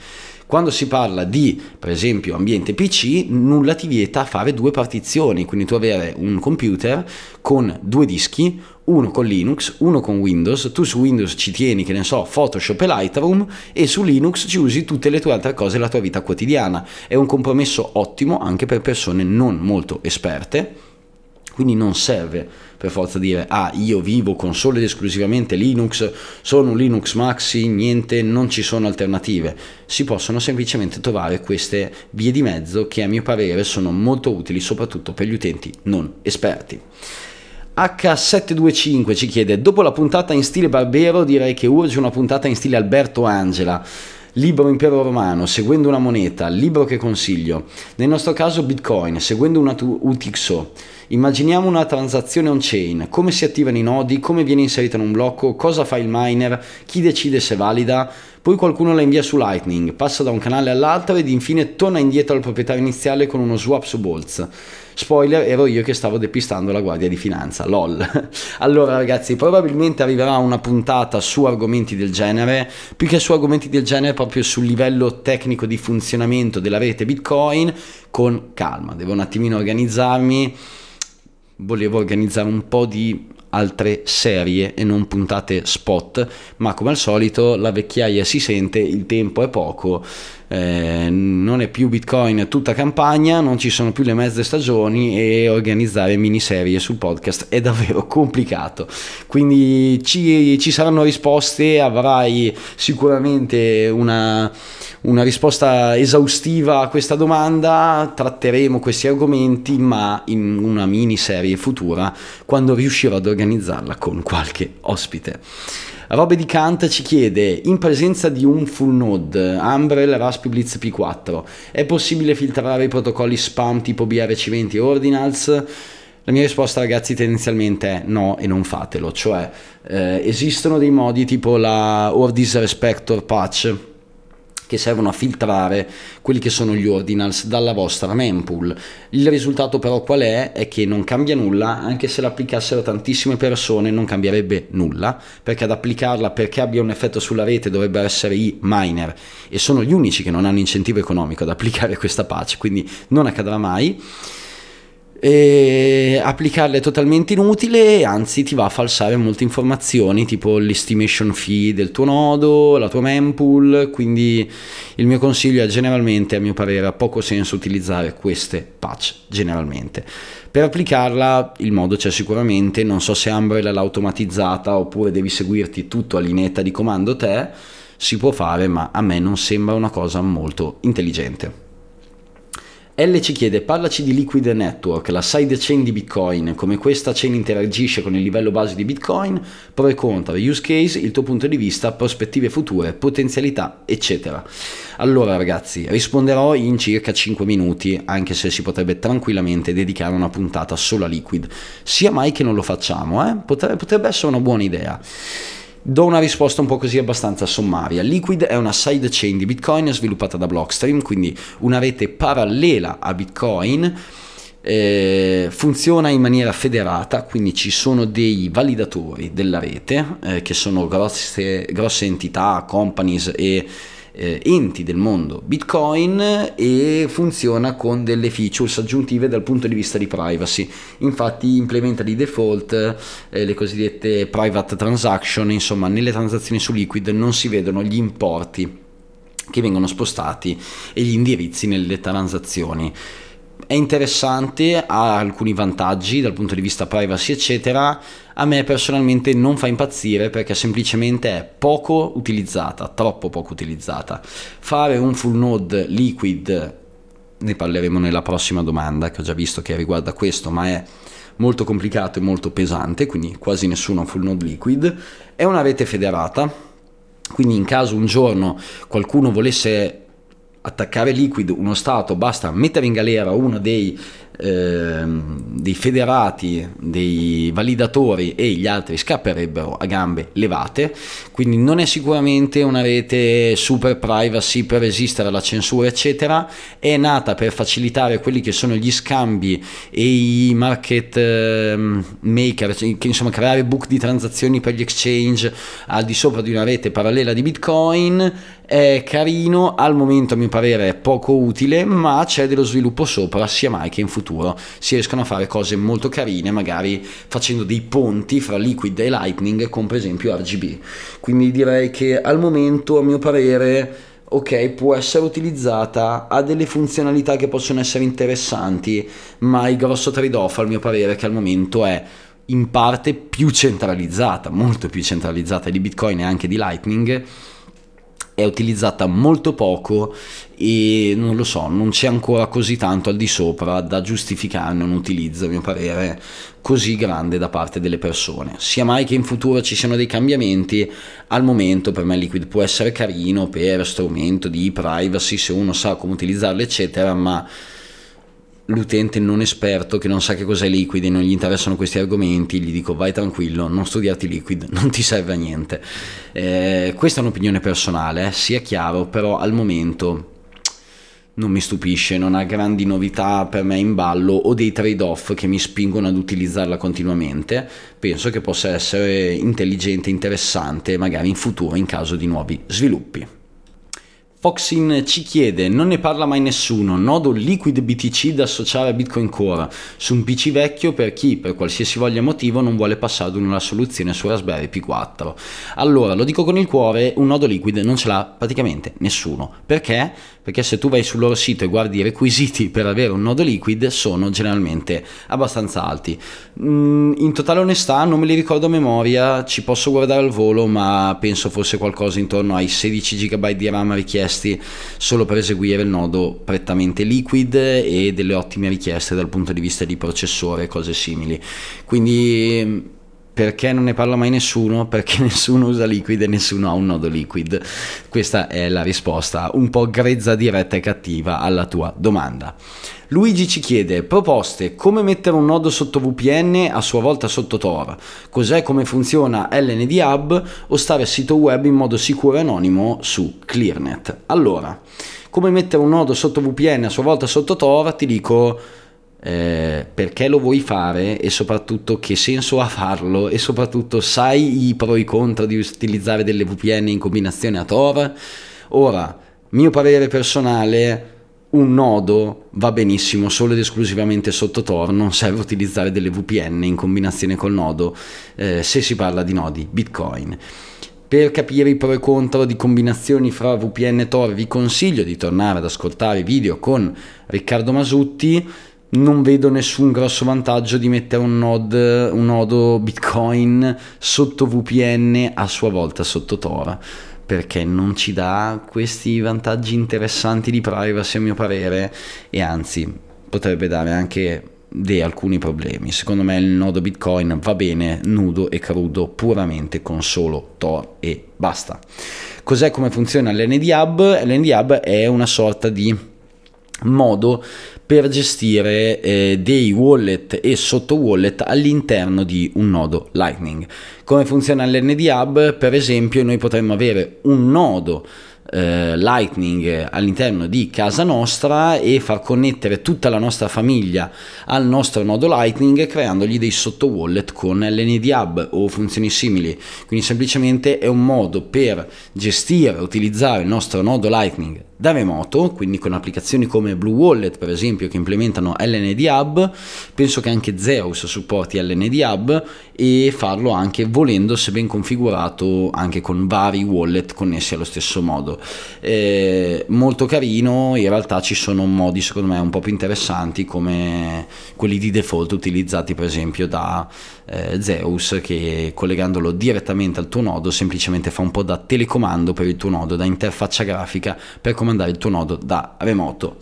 Quando si parla di, per esempio, ambiente PC, nulla ti vieta fare due partizioni, quindi tu avere un computer con due dischi, uno con Linux, uno con Windows, tu su Windows ci tieni, che ne so, Photoshop e Lightroom e su Linux ci usi tutte le tue altre cose della tua vita quotidiana. È un compromesso ottimo anche per persone non molto esperte, quindi non serve per forza dire ah io vivo con solo ed esclusivamente Linux, sono un Linux Maxi, niente, non ci sono alternative. Si possono semplicemente trovare queste vie di mezzo che a mio parere sono molto utili soprattutto per gli utenti non esperti. H725 ci chiede, dopo la puntata in stile Barbero direi che urge una puntata in stile Alberto Angela. Libro Impero Romano, seguendo una moneta, libro che consiglio. Nel nostro caso Bitcoin, seguendo una UTXO. Immaginiamo una transazione on-chain, come si attivano i nodi, come viene inserita in un blocco, cosa fa il miner, chi decide se è valida, poi qualcuno la invia su Lightning, passa da un canale all'altro ed infine torna indietro al proprietario iniziale con uno swap su Bolz. Spoiler, ero io che stavo depistando la guardia di finanza, lol. allora ragazzi, probabilmente arriverà una puntata su argomenti del genere, più che su argomenti del genere proprio sul livello tecnico di funzionamento della rete Bitcoin, con calma, devo un attimino organizzarmi, volevo organizzare un po' di altre serie e non puntate spot, ma come al solito la vecchiaia si sente, il tempo è poco, eh, non è più Bitcoin tutta campagna, non ci sono più le mezze stagioni e organizzare miniserie sul podcast è davvero complicato. Quindi ci, ci saranno risposte, avrai sicuramente una una risposta esaustiva a questa domanda, tratteremo questi argomenti ma in una miniserie futura quando riuscirò ad organizzarla con qualche ospite. Robe di Kant ci chiede, in presenza di un full node, Umbrel Raspi Blitz P4, è possibile filtrare i protocolli spam tipo BRC20 e Ordinals? La mia risposta ragazzi tendenzialmente è no e non fatelo, cioè eh, esistono dei modi tipo la Ordis Respector patch che servono a filtrare quelli che sono gli ordinals dalla vostra mempool. Il risultato però qual è? È che non cambia nulla, anche se l'applicassero tantissime persone non cambierebbe nulla, perché ad applicarla perché abbia un effetto sulla rete dovrebbero essere i miner e sono gli unici che non hanno incentivo economico ad applicare questa patch, quindi non accadrà mai applicarle è totalmente inutile, anzi ti va a falsare molte informazioni, tipo l'estimation fee del tuo nodo, la tua mempool, quindi il mio consiglio è generalmente, a mio parere, ha poco senso utilizzare queste patch, generalmente. Per applicarla il modo c'è sicuramente, non so se Umbrella l'ha automatizzata oppure devi seguirti tutto a linetta di comando te, si può fare, ma a me non sembra una cosa molto intelligente. L ci chiede, parlaci di Liquid Network, la sidechain di Bitcoin, come questa chain interagisce con il livello base di Bitcoin, pro e contro, use case, il tuo punto di vista, prospettive future, potenzialità, eccetera. Allora ragazzi, risponderò in circa 5 minuti, anche se si potrebbe tranquillamente dedicare una puntata solo a Liquid. Sia mai che non lo facciamo, eh? potrebbe, potrebbe essere una buona idea. Do una risposta un po' così abbastanza sommaria. Liquid è una sidechain di Bitcoin sviluppata da Blockstream, quindi una rete parallela a Bitcoin. Eh, funziona in maniera federata, quindi ci sono dei validatori della rete eh, che sono grosse, grosse entità, companies e eh, enti del mondo Bitcoin e funziona con delle features aggiuntive dal punto di vista di privacy. Infatti implementa di default eh, le cosiddette private transaction, insomma nelle transazioni su Liquid non si vedono gli importi che vengono spostati e gli indirizzi nelle transazioni è interessante, ha alcuni vantaggi dal punto di vista privacy, eccetera. A me personalmente non fa impazzire perché semplicemente è poco utilizzata, troppo poco utilizzata. Fare un full node liquid, ne parleremo nella prossima domanda che ho già visto che riguarda questo, ma è molto complicato e molto pesante, quindi quasi nessuno ha full node liquid. È una rete federata, quindi in caso un giorno qualcuno volesse attaccare Liquid uno Stato, basta mettere in galera uno dei Ehm, dei federati, dei validatori e gli altri scapperebbero a gambe levate, quindi non è sicuramente una rete super privacy per resistere alla censura eccetera, è nata per facilitare quelli che sono gli scambi e i market ehm, maker, cioè, che insomma creare book di transazioni per gli exchange al di sopra di una rete parallela di Bitcoin è carino, al momento a mio parere è poco utile, ma c'è dello sviluppo sopra, sia mai che in futuro si riescono a fare cose molto carine, magari facendo dei ponti fra Liquid e Lightning con per esempio RGB. Quindi direi che al momento, a mio parere, ok, può essere utilizzata, ha delle funzionalità che possono essere interessanti, ma il grosso trade-off al mio parere che al momento è in parte più centralizzata, molto più centralizzata di Bitcoin e anche di Lightning è utilizzata molto poco e non lo so, non c'è ancora così tanto al di sopra da giustificare un utilizzo, a mio parere, così grande da parte delle persone. Sia mai che in futuro ci siano dei cambiamenti, al momento per me Liquid può essere carino per strumento di privacy se uno sa come utilizzarlo, eccetera, ma l'utente non esperto che non sa che cos'è Liquid e non gli interessano questi argomenti, gli dico vai tranquillo, non studiarti Liquid, non ti serve a niente. Eh, questa è un'opinione personale, eh, sia chiaro, però al momento non mi stupisce, non ha grandi novità per me in ballo o dei trade-off che mi spingono ad utilizzarla continuamente. Penso che possa essere intelligente, interessante, magari in futuro in caso di nuovi sviluppi. Foxin ci chiede, non ne parla mai nessuno, nodo liquid BTC da associare a Bitcoin Core su un PC vecchio per chi, per qualsiasi voglia motivo, non vuole passare ad una soluzione su Raspberry P4. Allora, lo dico con il cuore, un nodo liquid non ce l'ha praticamente nessuno. Perché? Perché se tu vai sul loro sito e guardi i requisiti per avere un nodo liquid sono generalmente abbastanza alti. Mm, in totale onestà non me li ricordo a memoria, ci posso guardare al volo, ma penso fosse qualcosa intorno ai 16 GB di RAM richiesti richiesti solo per eseguire il nodo prettamente liquid e delle ottime richieste dal punto di vista di processore e cose simili. Quindi perché non ne parla mai nessuno? Perché nessuno usa liquid e nessuno ha un nodo liquid. Questa è la risposta un po' grezza, diretta e cattiva alla tua domanda. Luigi ci chiede proposte come mettere un nodo sotto VPN a sua volta sotto Tor, cos'è come funziona LND Hub o stare sito web in modo sicuro e anonimo su Clearnet. Allora, come mettere un nodo sotto VPN a sua volta sotto Tor, ti dico eh, perché lo vuoi fare e soprattutto che senso ha farlo e soprattutto sai i pro e i contro di utilizzare delle VPN in combinazione a Tor? Ora, mio parere personale, un nodo va benissimo solo ed esclusivamente sotto Tor, non serve utilizzare delle VPN in combinazione col nodo eh, se si parla di nodi Bitcoin. Per capire i pro e contro di combinazioni fra VPN e Tor vi consiglio di tornare ad ascoltare i video con Riccardo Masutti non vedo nessun grosso vantaggio di mettere un, node, un nodo Bitcoin sotto VPN a sua volta sotto Tor perché non ci dà questi vantaggi interessanti di privacy a mio parere e anzi potrebbe dare anche dei alcuni problemi. Secondo me il nodo Bitcoin va bene nudo e crudo puramente con solo Tor e basta. Cos'è come funziona l'ND Hub? L'ND Hub è una sorta di modo per gestire eh, dei wallet e sotto wallet all'interno di un nodo Lightning. Come funziona l'ND Hub? Per esempio, noi potremmo avere un nodo eh, Lightning all'interno di casa nostra e far connettere tutta la nostra famiglia al nostro nodo Lightning creandogli dei sotto wallet con l'ND Hub o funzioni simili. Quindi semplicemente è un modo per gestire utilizzare il nostro nodo Lightning da remoto, quindi con applicazioni come Blue Wallet per esempio che implementano LND Hub, penso che anche Zeus supporti LND Hub e farlo anche volendo se ben configurato anche con vari wallet connessi allo stesso modo. Eh, molto carino, in realtà ci sono modi secondo me un po' più interessanti come quelli di default utilizzati per esempio da eh, Zeus che collegandolo direttamente al tuo nodo semplicemente fa un po' da telecomando per il tuo nodo, da interfaccia grafica per comandare il tuo nodo da remoto.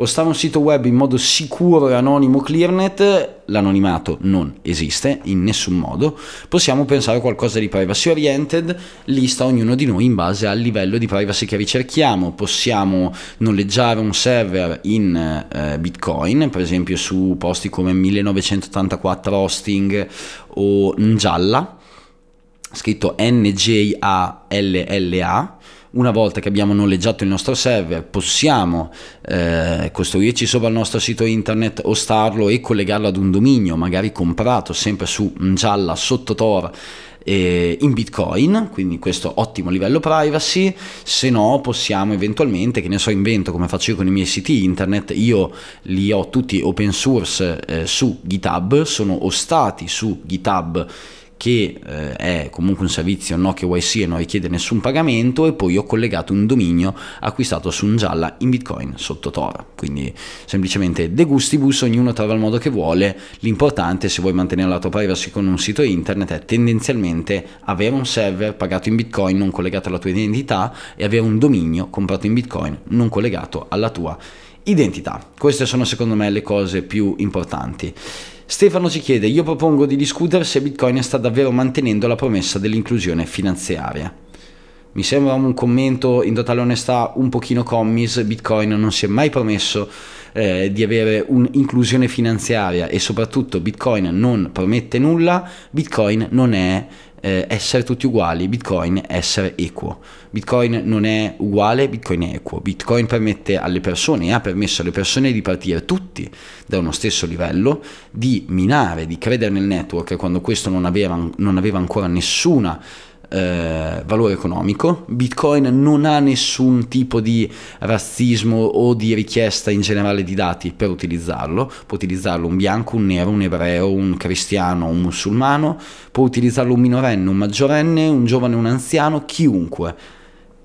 O stare un sito web in modo sicuro e anonimo Clearnet, l'anonimato non esiste in nessun modo, possiamo pensare a qualcosa di privacy oriented, lista ognuno di noi in base al livello di privacy che ricerchiamo, possiamo noleggiare un server in eh, Bitcoin, per esempio su posti come 1984 hosting o Njalla, scritto N-J-A-L-L-A. Una volta che abbiamo noleggiato il nostro server, possiamo eh, costruirci sopra il nostro sito internet, ostarlo e collegarlo ad un dominio, magari comprato sempre su Njalla sotto Tor in Bitcoin, quindi questo ottimo livello privacy, se no possiamo eventualmente, che ne so, invento come faccio io con i miei siti internet, io li ho tutti open source eh, su GitHub, sono ostati su GitHub che eh, è comunque un servizio no KYC e non richiede nessun pagamento e poi ho collegato un dominio acquistato su un gialla in bitcoin sotto Tor. Quindi semplicemente de gustibus ognuno trova il modo che vuole. L'importante se vuoi mantenere la tua privacy con un sito internet è tendenzialmente avere un server pagato in bitcoin non collegato alla tua identità e avere un dominio comprato in bitcoin non collegato alla tua identità. Queste sono secondo me le cose più importanti Stefano ci chiede, io propongo di discutere se Bitcoin sta davvero mantenendo la promessa dell'inclusione finanziaria. Mi sembra un commento in totale onestà un pochino commis, Bitcoin non si è mai promesso eh, di avere un'inclusione finanziaria e soprattutto Bitcoin non promette nulla, Bitcoin non è eh, essere tutti uguali, Bitcoin essere equo. Bitcoin non è uguale, Bitcoin è equo. Bitcoin permette alle persone e ha permesso alle persone di partire tutti da uno stesso livello, di minare, di credere nel network quando questo non aveva, non aveva ancora nessuna eh, valore economico. Bitcoin non ha nessun tipo di razzismo o di richiesta in generale di dati per utilizzarlo. Può utilizzarlo un bianco, un nero, un ebreo, un cristiano, un musulmano, può utilizzarlo un minorenne, un maggiorenne, un giovane, un anziano, chiunque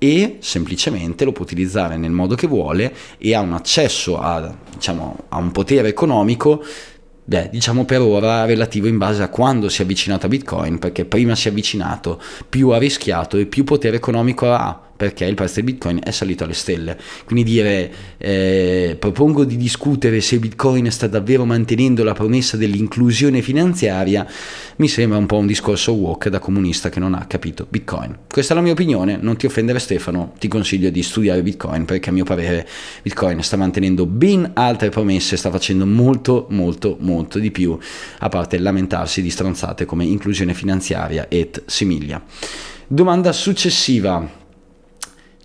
e semplicemente lo può utilizzare nel modo che vuole e ha un accesso a, diciamo, a un potere economico Beh, diciamo per ora relativo in base a quando si è avvicinato a Bitcoin, perché prima si è avvicinato, più ha rischiato e più potere economico ha perché il prezzo del bitcoin è salito alle stelle. Quindi dire eh, propongo di discutere se bitcoin sta davvero mantenendo la promessa dell'inclusione finanziaria mi sembra un po' un discorso walk da comunista che non ha capito bitcoin. Questa è la mia opinione, non ti offendere Stefano, ti consiglio di studiare bitcoin perché a mio parere bitcoin sta mantenendo ben altre promesse, sta facendo molto molto molto di più a parte lamentarsi di stronzate come inclusione finanziaria et similia. Domanda successiva.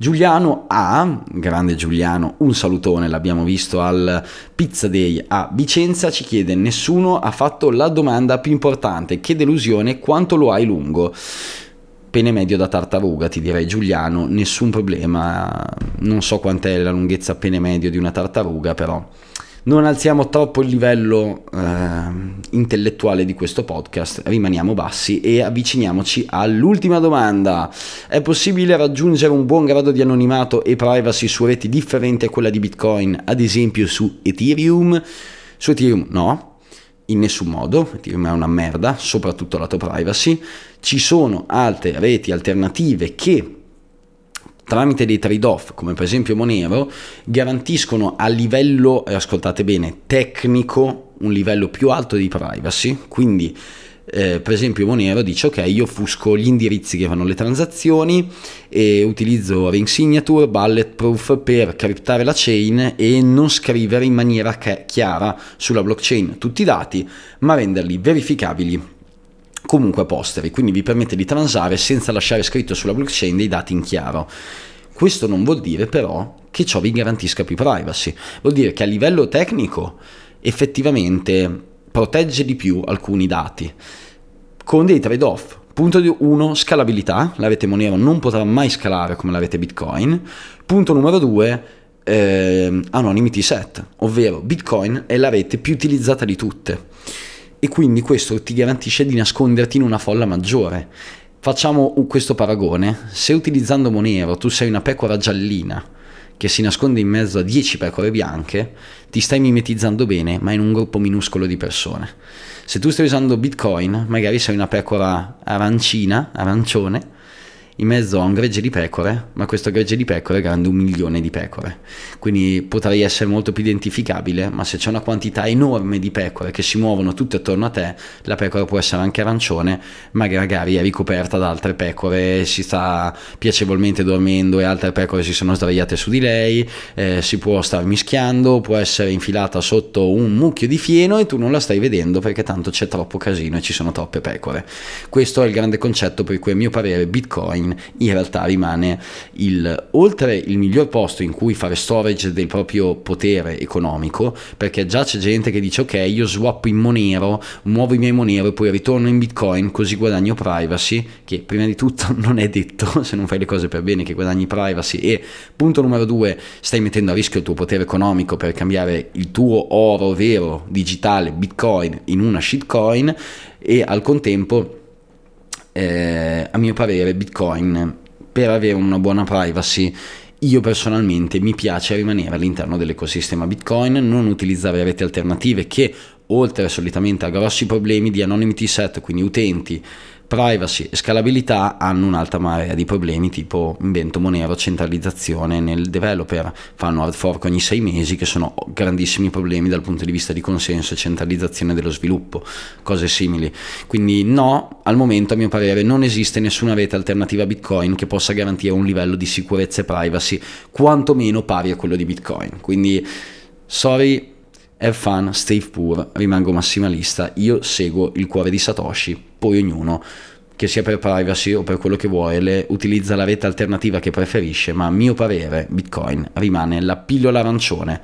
Giuliano A, grande Giuliano, un salutone, l'abbiamo visto al Pizza Day a Vicenza, ci chiede nessuno ha fatto la domanda più importante, che delusione, quanto lo hai lungo? Pene medio da tartaruga, ti direi Giuliano, nessun problema, non so quant'è la lunghezza pene medio di una tartaruga, però non alziamo troppo il livello eh, intellettuale di questo podcast, rimaniamo bassi e avviciniamoci all'ultima domanda. È possibile raggiungere un buon grado di anonimato e privacy su reti differenti a quella di Bitcoin, ad esempio su Ethereum? Su Ethereum no, in nessun modo, Ethereum è una merda, soprattutto lato privacy. Ci sono altre reti alternative che tramite dei trade-off, come per esempio Monero, garantiscono a livello, ascoltate bene, tecnico un livello più alto di privacy, quindi eh, per esempio Monero dice ok io offusco gli indirizzi che fanno le transazioni e utilizzo ring signature bulletproof per criptare la chain e non scrivere in maniera chiara sulla blockchain tutti i dati ma renderli verificabili comunque posteri, quindi vi permette di transare senza lasciare scritto sulla blockchain dei dati in chiaro. Questo non vuol dire però che ciò vi garantisca più privacy, vuol dire che a livello tecnico effettivamente protegge di più alcuni dati con dei trade-off. Punto 1, scalabilità, la rete Monero non potrà mai scalare come la rete Bitcoin. Punto numero 2, eh, anonymity set, ovvero Bitcoin è la rete più utilizzata di tutte e quindi questo ti garantisce di nasconderti in una folla maggiore. Facciamo questo paragone, se utilizzando Monero tu sei una pecora giallina che si nasconde in mezzo a 10 pecore bianche, ti stai mimetizzando bene, ma in un gruppo minuscolo di persone. Se tu stai usando Bitcoin, magari sei una pecora arancina, arancione, in mezzo a un gregge di pecore, ma questo gregge di pecore è grande un milione di pecore. Quindi potrei essere molto più identificabile, ma se c'è una quantità enorme di pecore che si muovono tutte attorno a te, la pecora può essere anche arancione, ma magari è ricoperta da altre pecore, si sta piacevolmente dormendo e altre pecore si sono sdraiate su di lei, eh, si può star mischiando, può essere infilata sotto un mucchio di fieno e tu non la stai vedendo perché tanto c'è troppo casino e ci sono troppe pecore. Questo è il grande concetto per cui a mio parere Bitcoin Bitcoin in realtà rimane il, oltre il miglior posto in cui fare storage del proprio potere economico, perché già c'è gente che dice ok io swap in Monero, muovo i miei Monero e poi ritorno in Bitcoin così guadagno privacy, che prima di tutto non è detto se non fai le cose per bene che guadagni privacy e punto numero due stai mettendo a rischio il tuo potere economico per cambiare il tuo oro vero digitale Bitcoin in una shitcoin e al contempo eh, a mio parere Bitcoin per avere una buona privacy io personalmente mi piace rimanere all'interno dell'ecosistema Bitcoin, non utilizzare reti alternative che oltre solitamente a grossi problemi di anonymity set, quindi utenti privacy e scalabilità hanno un'altra marea di problemi tipo invento Monero, centralizzazione nel developer, fanno hard fork ogni sei mesi che sono grandissimi problemi dal punto di vista di consenso e centralizzazione dello sviluppo, cose simili. Quindi no, al momento a mio parere non esiste nessuna rete alternativa a Bitcoin che possa garantire un livello di sicurezza e privacy quantomeno pari a quello di Bitcoin. Quindi sorry have fun, stay poor, rimango massimalista, io seguo il cuore di Satoshi, poi ognuno che sia per privacy o per quello che vuole, utilizza la rete alternativa che preferisce, ma a mio parere Bitcoin rimane la pillola arancione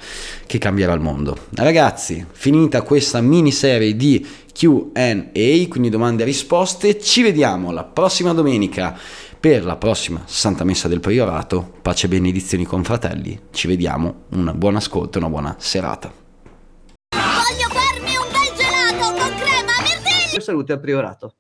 che cambierà il mondo. Ragazzi, finita questa miniserie di Q&A, quindi domande e risposte, ci vediamo la prossima domenica per la prossima Santa Messa del Priorato, pace e benedizioni con fratelli, ci vediamo, un buon ascolto e una buona serata. Salute al priorato.